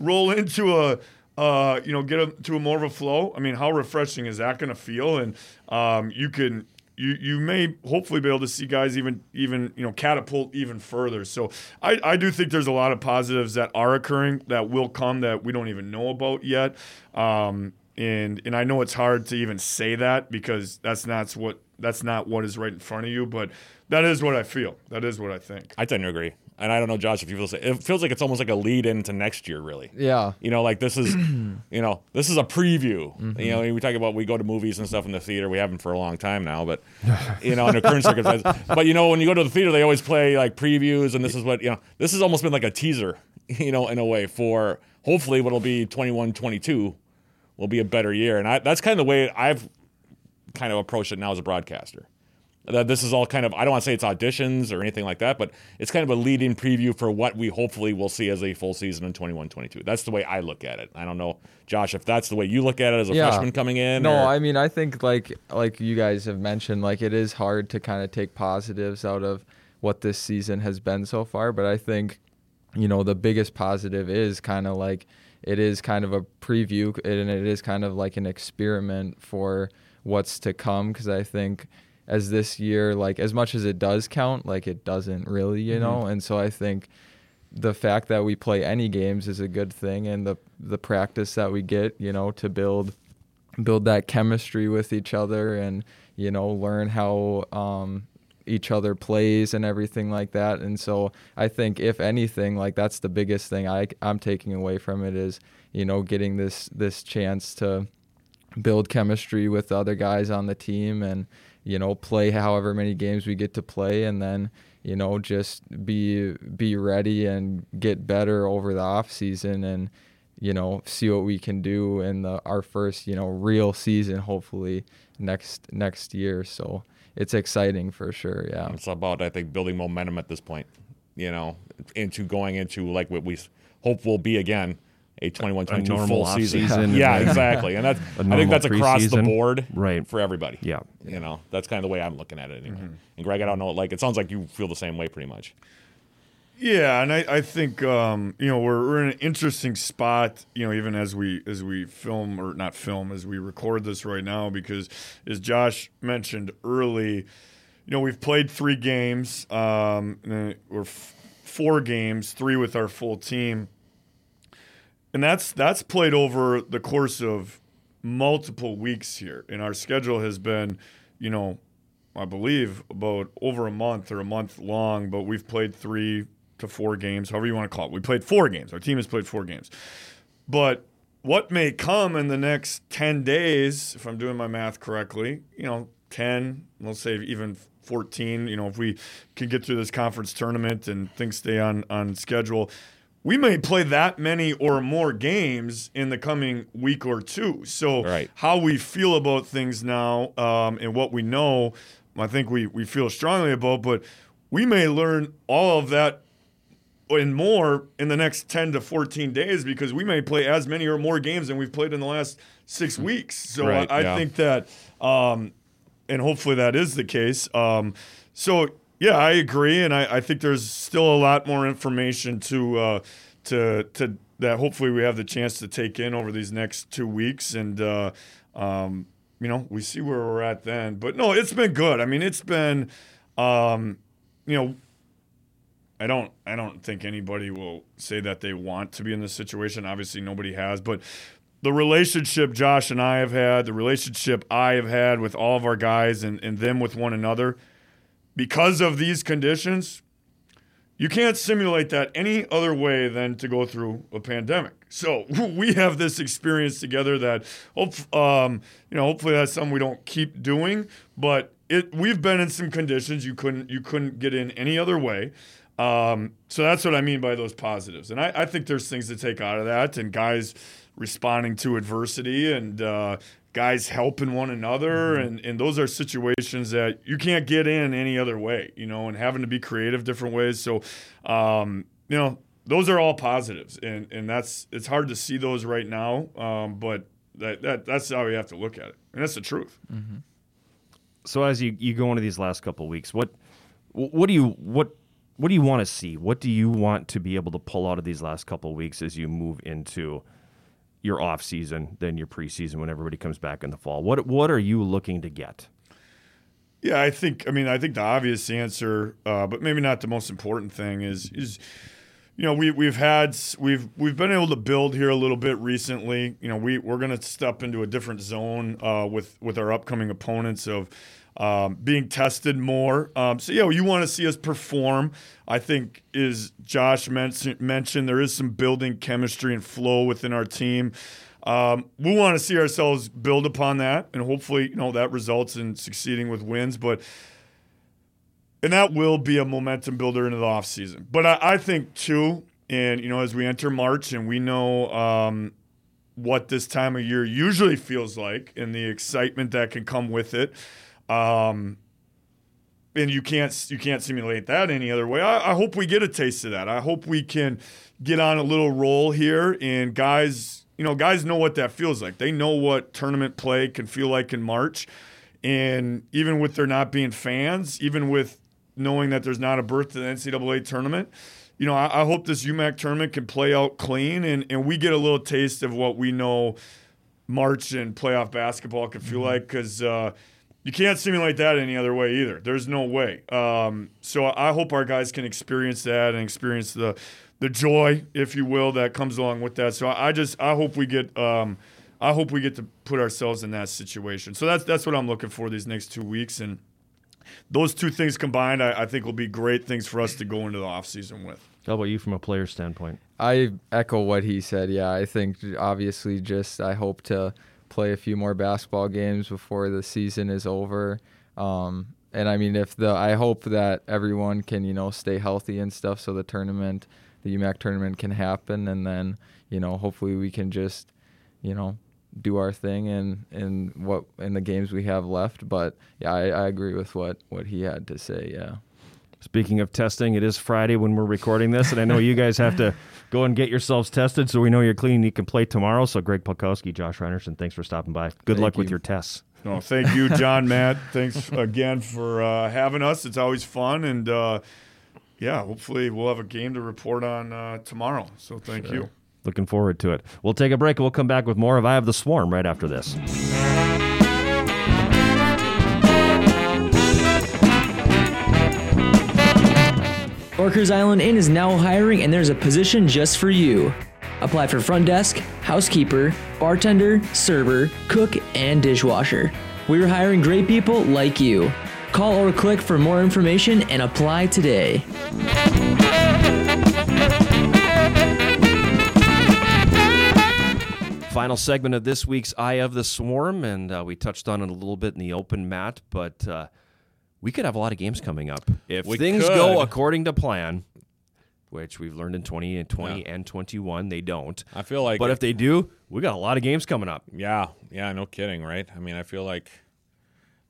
roll into a uh, you know get a, to a more of a flow i mean how refreshing is that going to feel and um, you can you you may hopefully be able to see guys even even you know catapult even further. So I, I do think there's a lot of positives that are occurring that will come that we don't even know about yet. Um, and and I know it's hard to even say that because that's not what that's not what is right in front of you, but that is what I feel. That is what I think. I tend to agree. And I don't know, Josh, if you feel. It feels like it's almost like a lead into next year, really. Yeah. You know, like this is, you know, this is a preview. Mm-hmm. You know, we talk about we go to movies and stuff in the theater. We haven't for a long time now, but you know, under current circumstances. But you know, when you go to the theater, they always play like previews, and this is what you know. This has almost been like a teaser, you know, in a way for hopefully what'll be 21, 22 will be a better year. And I, that's kind of the way I've kind of approached it now as a broadcaster. That this is all kind of I don't want to say it's auditions or anything like that, but it's kind of a leading preview for what we hopefully will see as a full season in 21-22. That's the way I look at it. I don't know, Josh, if that's the way you look at it as a Yeah. freshman coming in. No, or- I mean I think like like you guys have mentioned, like it is hard to kind of take positives out of what this season has been so far, but I think you know, the biggest positive is kind of like it is kind of a preview and it is kind of like an experiment for what's to come because I think as this year like as much as it does count like it doesn't really you know? And so I think the fact that we play any games is a good thing and the the practice that we get you know to build build that chemistry with each other and you know learn how um, each other plays and everything like that. And so i think if anything like that's the biggest thing i i'm taking away from it is you know getting this this chance to build chemistry with the other guys on the team and you know play however many games we get to play and then you know just be be ready and get better over the off season and you know see what we can do in the our first you know real season hopefully next next year. So it's exciting for sure yeah It's about I think building momentum at this point. You know, into going into like what we s- hope will be again a 21 22 full season. season yeah, and exactly. And that's I think that's across the board Right. for everybody. Yeah. You know, that's kind of the way I'm looking at it anyway. Mm-hmm. And Greg, I don't know like it sounds like you feel the same way pretty much. Yeah, and I, I think um, you know we're, we're in an interesting spot. You know, even as we as we film or not film as we record this right now, because as Josh mentioned early, you know we've played three games, um, or f- four games, three with our full team, and that's that's played over the course of multiple weeks here, and our schedule has been, you know, I believe about over a month or a month long, but we've played three to four games, however you want to call it. We played four games. Our team has played four games. But what may come in the next 10 days, if I'm doing my math correctly, you know, 10, let's say even 14, you know, if we can get through this conference tournament and things stay on, on schedule, we may play that many or more games in the coming week or two. So, Right. how we feel about things now um, and what we know, I think we, we feel strongly about, but we may learn all of that and more in the next 10 to 14 days because we may play as many or more games than we've played in the last six weeks. So Right, I, I yeah. think that, um, and hopefully that is the case. Um, so yeah, I agree, and I, I think there's still a lot more information to uh, to to that. Hopefully, we have the chance to take in over these next two weeks, and uh, um, you know, we see where we're at then. But no, it's been good. I mean, it's been, um, you know, I don't I don't think anybody will say that they want to be in this situation. Obviously nobody has, but the relationship Josh and I have had, the relationship I have had with all of our guys and, and them with one another, because of these conditions, you can't simulate that any other way than to go through a pandemic. So we have this experience together that hope, um, you know, hopefully that's something we don't keep doing, but it we've been in some conditions you couldn't you couldn't get in any other way. Um, so that's what I mean by those positives. And I, I think there's things to take out of that and guys responding to adversity and uh, guys helping one another. And, and those are situations that you can't get in any other way, you know, and having to be creative different ways. So, um, you know, those are all positives. And, and that's, it's hard to see those right now. Um, but that, that, that's how you have to look at it. And that's the truth. so as you, you go into these last couple of weeks, what what do you what what do you want to see? What do you want to be able to pull out of these last couple of weeks as you move into your off season, then your preseason when everybody comes back in the fall? What what are you looking to get? Yeah, I think. I mean, I think the obvious answer, uh, but maybe not the most important thing, is is you know we we've had we've we've been able to build here a little bit recently. You know, we we're going to step into a different zone uh, with with our upcoming opponents of. Um, being tested more, um, so yeah, you want to see us perform. I think is Josh mentioned mentioned there is some building chemistry and flow within our team. Um, we want to see ourselves build upon that, and hopefully, you know, that results in succeeding with wins. But and that will be a momentum builder into the offseason. But I, I think too, and you know, as we enter March and we know um, what this time of year usually feels like, and the excitement that can come with it. Um, and you can't you can't simulate that any other way. I, I hope we get a taste of that. I hope we can get on a little roll here, and guys, you know, guys know what that feels like. They know what tournament play can feel like in March, and even with there not being fans, even with knowing that there's not a berth to the NCAA tournament, you know, I, I hope this UMAC tournament can play out clean and, and we get a little taste of what we know March and playoff basketball could feel like because uh, you can't simulate that any other way either. There's no way. Um, so I hope our guys can experience that and experience the the joy, if you will, that comes along with that. So I, I just I hope we get um, I hope we get to put ourselves in that situation. So that's that's what I'm looking for these next two weeks and. Those two things combined, I, I think, will be great things for us to go into the offseason with. How about you from a player standpoint? I echo what he said. Yeah, I think obviously just I hope to play a few more basketball games before the season is over. Um, and I mean, if the I hope that everyone can you know stay healthy and stuff, so the tournament, the UMAC tournament can happen, and then you know hopefully we can just you know do our thing in in what in the games we have left. But yeah, I, I agree with what what he had to say. Yeah. Speaking of testing, it is Friday when we're recording this, and I know you guys have to go and get yourselves tested so we know you're clean. and You can play tomorrow. So, Greg Polkowski, Josh Reinerson, thanks for stopping by. Good Thank luck with your tests. No, thank you, John, Matt. Thanks again for uh, having us. It's always fun, and uh, yeah, hopefully we'll have a game to report on uh, tomorrow. So thank you. Looking forward to it. We'll take a break and we'll come back with more of Eye of the Swarm right after this. Orchards Island Inn is now hiring and there's a position just for you. Apply for front desk, housekeeper, bartender, server, cook, and dishwasher. We're hiring great people like you. Call or click for more information and apply today. Final segment of this week's Eye of the Swarm, and uh, we touched on it a little bit in the open mat, but uh, we could have a lot of games coming up if We things go according to plan. Which we've learned in 20 and 20 and 21, they don't. I feel like But if they do, we got a lot of games coming up. Yeah, yeah, no kidding, right? I mean, I feel like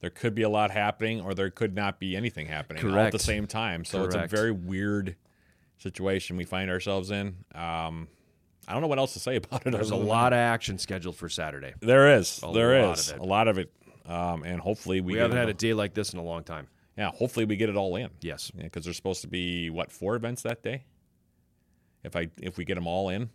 there could be a lot happening, or there could not be anything happening all at the same time. So it's a very weird situation we find ourselves in. Um, I don't know what else to say about it. There's a lot that. of action scheduled for Saturday. There is. A There lot is of it. a lot of it, um, and hopefully we, We haven't had all- a day like this in a long time. Yeah, hopefully we get it all in. Yes. Yeah, because there's supposed to be what four events that day. If I if we get them all in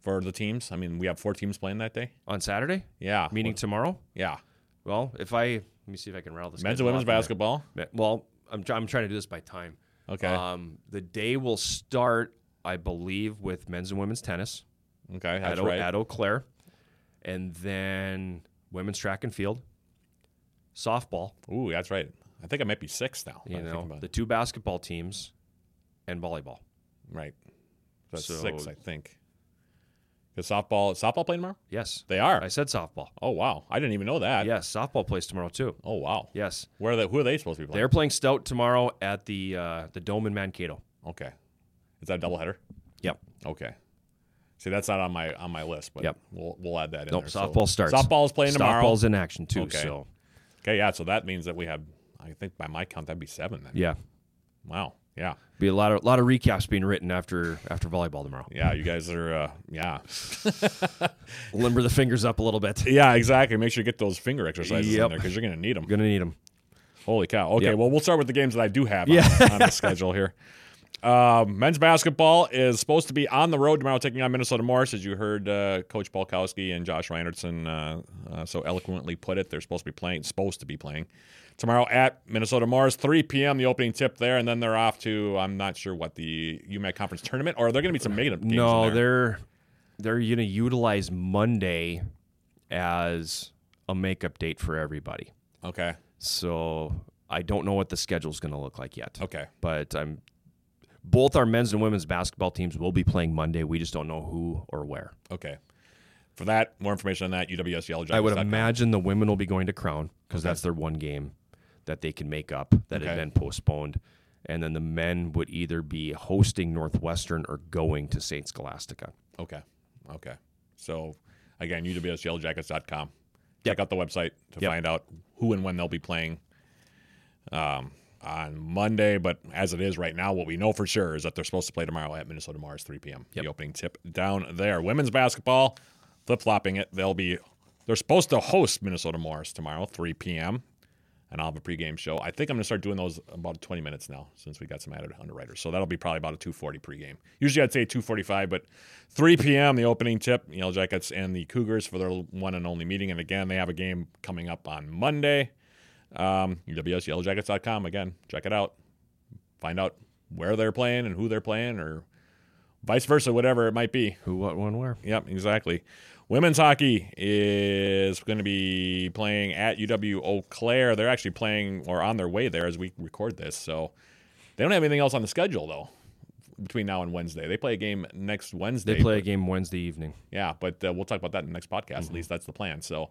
for the teams, I mean we have four teams playing that day. On Saturday? Yeah, Meaning Well, tomorrow? yeah, Well, if I let me see if I can rattle this. men's and women's basketball. Well, I'm I'm trying to do this by time. Okay, Um, the day will start, I believe, with men's and women's tennis okay, at, that's o- right. at Eau Claire, and then women's track and field, softball. Ooh, that's right. I think I might be six now. You know, the two basketball teams, and volleyball. right. That's So- six, I think. Is softball softball playing tomorrow? Yes, They are. I said softball. Oh wow, I didn't even know that. Yes, softball plays tomorrow too. Oh wow. Yes, Where are they? Who are they supposed to be playing? they're playing Stout tomorrow at the uh, the Dome in Mankato. okay. Is that a doubleheader? Yep. Okay. See, that's not on my on my list, but Yep. we'll we'll add that in Nope. there. So Softball starts. Softball's playing tomorrow. Softball's in action too. Okay. So Okay, yeah. So that means that we have, I think by my count, that'd be seven then. yeah, Wow. Yeah. be a lot of lot of recaps being written after after volleyball tomorrow. Yeah. You guys are. Uh, yeah. Limber the fingers up a little bit. Yeah. Exactly. Make sure you get those finger exercises in there because you're gonna need them. Gonna need them. Holy cow. Okay, Yep. well, we'll start with the games that I do have Yeah. on, on the schedule here. Um, men's basketball is supposed to be on the road tomorrow, taking on Minnesota Morris, as you heard uh, Coach Polkowski and Josh Reinertson uh, uh, so eloquently put it. They're supposed to be playing, supposed to be playing tomorrow at Minnesota Morris, 3 p.m. The opening tip there, and then they're off to I'm not sure what the UMAC conference tournament, or are there going to be some made-up games? No, they're they're gonna utilize Monday as a makeup date for everybody. okay, So I don't know what the schedule's gonna look like yet. okay, But I'm both our men's and women's basketball teams will be playing Monday. We just don't know who or where. okay. For that, more information on that, UWS Yellow Jackets. I would imagine the women will be going to Crown because that's their one game that they can make up that Okay. had been postponed. And then the men would either be hosting Northwestern or going to St. Scholastica. Okay. Okay. So again, UWSYellowJackets.com. Check out the website to Yep. find out who and when they'll be playing um, on Monday. But as it is right now, what we know for sure is that they're supposed to play tomorrow at Minnesota Morris, 3 p.m. The opening tip down there. Women's basketball, flip flopping it. They'll be they're supposed to host Minnesota Morris tomorrow, 3 p.m. and I'll have a pregame show. I think I'm going to start doing those about 20 minutes now since we got some added underwriters. So that'll be probably about a 240 pregame. Usually I'd say 245, but 3 p.m. the opening tip. Yellow Jackets and the Cougars for their one and only meeting. And again, they have a game coming up on Monday. Um, UWSYellowJackets.com. Again, check it out. Find out where they're playing and who they're playing, or vice versa, whatever it might be. Who, what, when, where? Yep, exactly. Women's hockey is going to be playing at UW Eau Claire. They're actually playing or on their way there as we record this. So they don't have anything else on the schedule though between now and Wednesday. They play a game next Wednesday. They play a game Wednesday evening. yeah, but uh, we'll talk about that in the next podcast. At least that's the plan. So,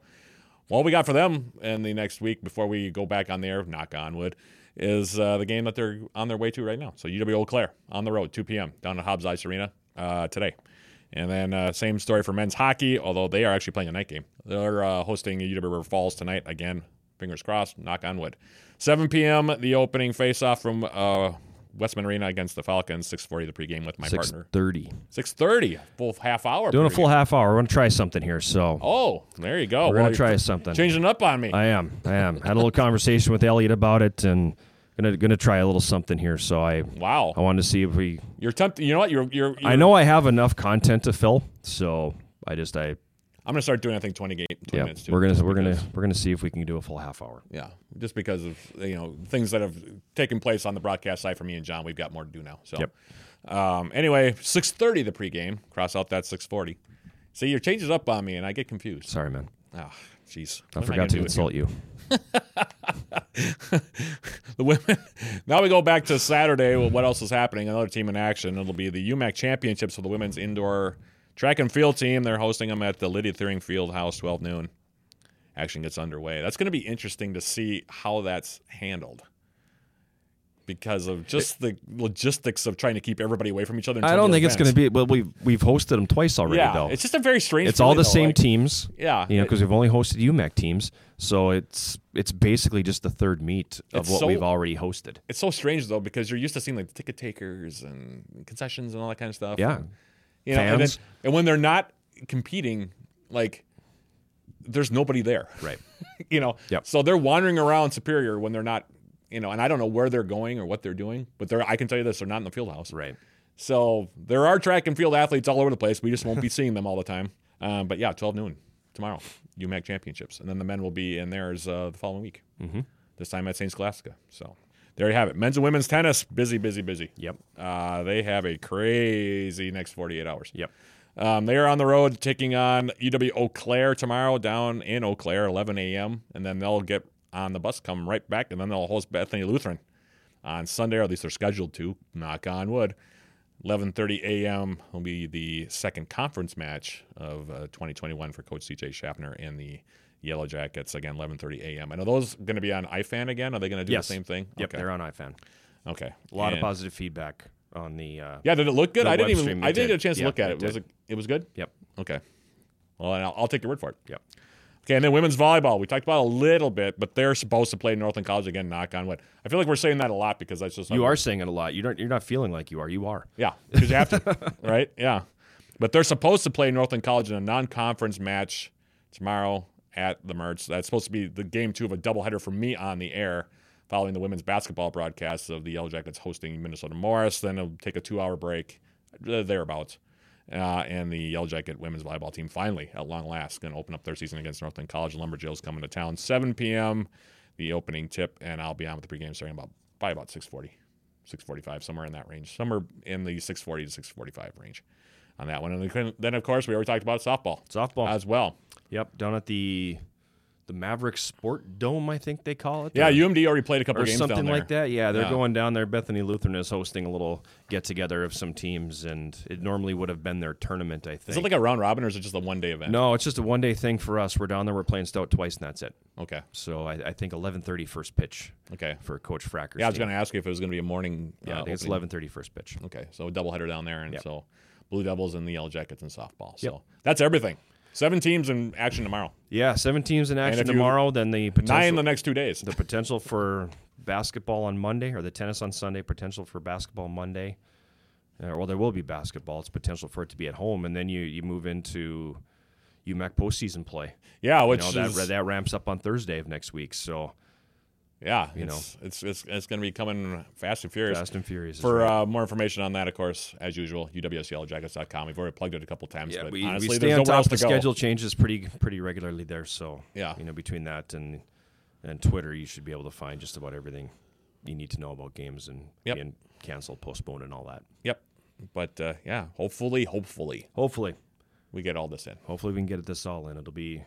what we got for them in the next week before we go back on the air, knock on wood, is uh, the game that they're on their way to right now. So, UW Eau Claire on the road, 2 p.m. down at Hobbs Ice Arena uh, today. And then uh, same story for men's hockey, although they are actually playing a night game. They're uh, hosting UW River Falls tonight. Again, fingers crossed, knock on wood. 7 p.m. the opening face-off from uh, Wessman Arena against the Falcons. 6:40 the pregame with my Six partner. 6:30. 6:30, full half hour. Doing a full half hour. We're gonna try something here. So Oh, there you go. we're Well, gonna try something. Changing up on me. I am. I am. Had a little conversation with Elliot about it, and gonna gonna try a little something here. So I wow. I wanted to see if we. You're tempted. You know what? You're, you're, you're. I know I have enough content to fill, so I just I I'm gonna start doing I think 20 game 20 yeah. minutes too. We're gonna we're gonna we're gonna see if we can do a full half hour. Yeah, just because of you know things that have taken place on the broadcast side for me and John, we've got more to do now. So, Yep. um, anyway, 6:30 the pregame. Cross out that 6:40. See, you're changing up on me, and I get confused. Sorry, man. Ah, jeez. I forgot gonna to insult you. the women. Now we go back to Saturday. Well, what else is happening? Another team in action. It'll be the UMAC Championships for the women's indoor track and field team. They're hosting them at the Lydia Thiering Field House, 12 noon. Action gets underway. That's going to be interesting to see how that's handled because of just the logistics of trying to keep everybody away from each other. I don't think it's going to be. Well, we've we've hosted them twice already, Yeah, though. it's just a very strange. It's all the though, same like- teams. Yeah, you know, because we've only hosted UMAC teams, so it's it's basically just the third meet of what so- we've already hosted. It's so strange though because you're used to seeing like ticket takers and concessions and all that kind of stuff. Yeah. And, you know, and, then, and when they're not competing, like there's nobody there. Right. you know. Yep. So they're wandering around Superior when they're not, you know, and I don't know where they're going or what they're doing, but they're I can tell you this, they're not in the field house. Right. So there are track and field athletes all over the place. We just won't be seeing them all the time. Um, but yeah, 12 noon tomorrow, UMAC championships, and then the men will be in theirs uh, the following week. Mm-hmm. This time at St. Scholastica. So there you have it. Men's and women's tennis, busy, busy, busy. Yep. Uh, they have a crazy next 48 hours. Yep. Um, they are on the road taking on UW Eau Claire tomorrow down in Eau Claire, 11 a.m. And then they'll get on the bus, come right back, and then they'll host Bethany Lutheran on Sunday, or at least they're scheduled to. Knock on wood. 11:30 a.m. will be the second conference match of uh, 2021 for Coach C.J. Schaffner and the Yellow Jackets. Again, 11:30 a.m. And are those going to be on IFAN again? Are they going to do Yes. the same thing? Yep. Okay. They're on iFan. Okay. A lot of positive feedback on the. Uh, Yeah, did it look good? I didn't even. I didn't get a chance to Yeah, look at it it. Was it? It was good. Yep. Okay. Well, and I'll, I'll take your word for it. Yep. Okay, and then women's volleyball. We talked about a little bit, but they're supposed to play Northland College again. Knock on wood. I feel like we're saying that a lot because that's just You are saying it a lot. You don't. You're not feeling like you are. You are. Yeah, because you have to, right? Yeah, but they're supposed to play Northland College in a non-conference match tomorrow at the Mertz. That's supposed to be the game two of a doubleheader for me on the air, following the women's basketball broadcast of the Yellow Jackets hosting Minnesota Morris. Then it'll take a two-hour break, uh, thereabouts. Uh, and the Yellow Jacket women's volleyball team finally, at long last, going to open up their season against Northland College. Lumberjills coming to town, 7 p.m. The opening tip, and I'll be on with the pregame starting about by about 6:40, 6:45, somewhere in that range, somewhere in the 6:40 to 6:45 range on that one. And then of course, we already talked about softball, Softball. as well. Yep. Down at the the Maverick Sport Dome, I think they call it. Yeah, UMD already played a couple or games something down there. like that. Yeah, they're Yeah. going down there. Bethany Lutheran is hosting a little get together of some teams, and it normally would have been their tournament. I think. Is it like a round robin or is it just a one day event? no, it's just a one day thing for us. We're down there. We're playing Stout twice, and that's it. Okay. So I, I think 11:30 first pitch Okay. for Coach Fracker's Yeah, I was going to ask you if it was going to be a morning. Yeah, uh, I think it's opening. 11:30 first pitch. Okay, so a doubleheader down there, and Yep. so Blue Devils and the Yellow Jackets and softball. So Yep. that's everything. Seven teams in action tomorrow. Yeah, seven teams in action tomorrow. Then the potential, Nine the next two days. the potential for basketball on Monday or the tennis on Sunday. Potential for basketball Monday. Uh, well, there will be basketball. It's potential for it to be at home, and then you you move into UMAC postseason play. yeah, You which know, that is that ramps up on Thursday of next week. So yeah, You it's, it's it's it's going to be coming fast and furious. Fast and Furious. For right. uh, more information on that, of course, as usual, UWSYellowjackets.com. We've already plugged it a couple times, yeah, but we, honestly, we stay on top the to schedule changes pretty pretty regularly there. So Yeah. you know between that and and Twitter, you should be able to find just about everything you need to know about games and Yep. being canceled, postponed, and all that. Yep. But uh, yeah, hopefully, hopefully Hopefully, we get all this in. hopefully we can get this all in. It'll be.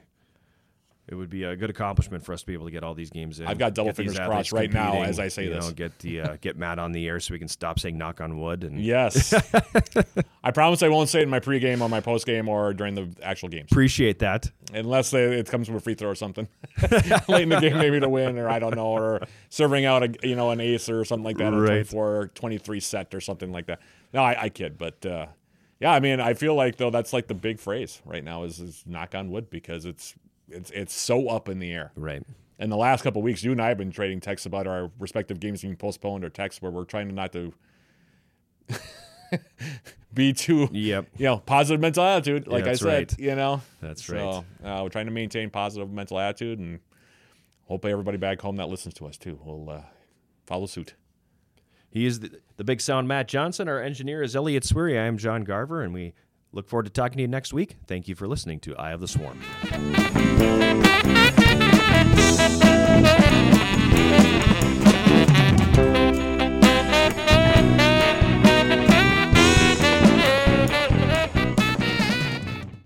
It would be a good accomplishment for us to be able to get all these games in. I've got double fingers crossed right now as I say you this. Know, get the uh, get Matt on the air so we can stop saying "knock on wood" and Yes. I promise I won't say it in my pregame or my postgame or during the actual games, appreciate that. unless they, it comes from a free throw or something late in the game, maybe to win, or I don't know, or serving out a you know an ace or something like that, or Right. 24 or 23 set or something like that. No, I, I kid, but uh, yeah, I mean, I feel like though that's like the big phrase right now is, is knock on wood because it's it's it's so up in the air. Right. in the last couple of weeks, you and I have been trading texts about our respective games being postponed or texts where we're trying not to be too, Yep. you know, positive mental attitude. Like I that's said, right. you know, That's so, right. Uh, we're trying to maintain positive mental attitude, and hopefully everybody back home that listens to us too will uh, follow suit. He is the, the big sound, Matt Johnson. Our engineer is Elliot Sweary. I am John Garver, and we look forward to talking to you next week. Thank you for listening to Eye of the Swarm.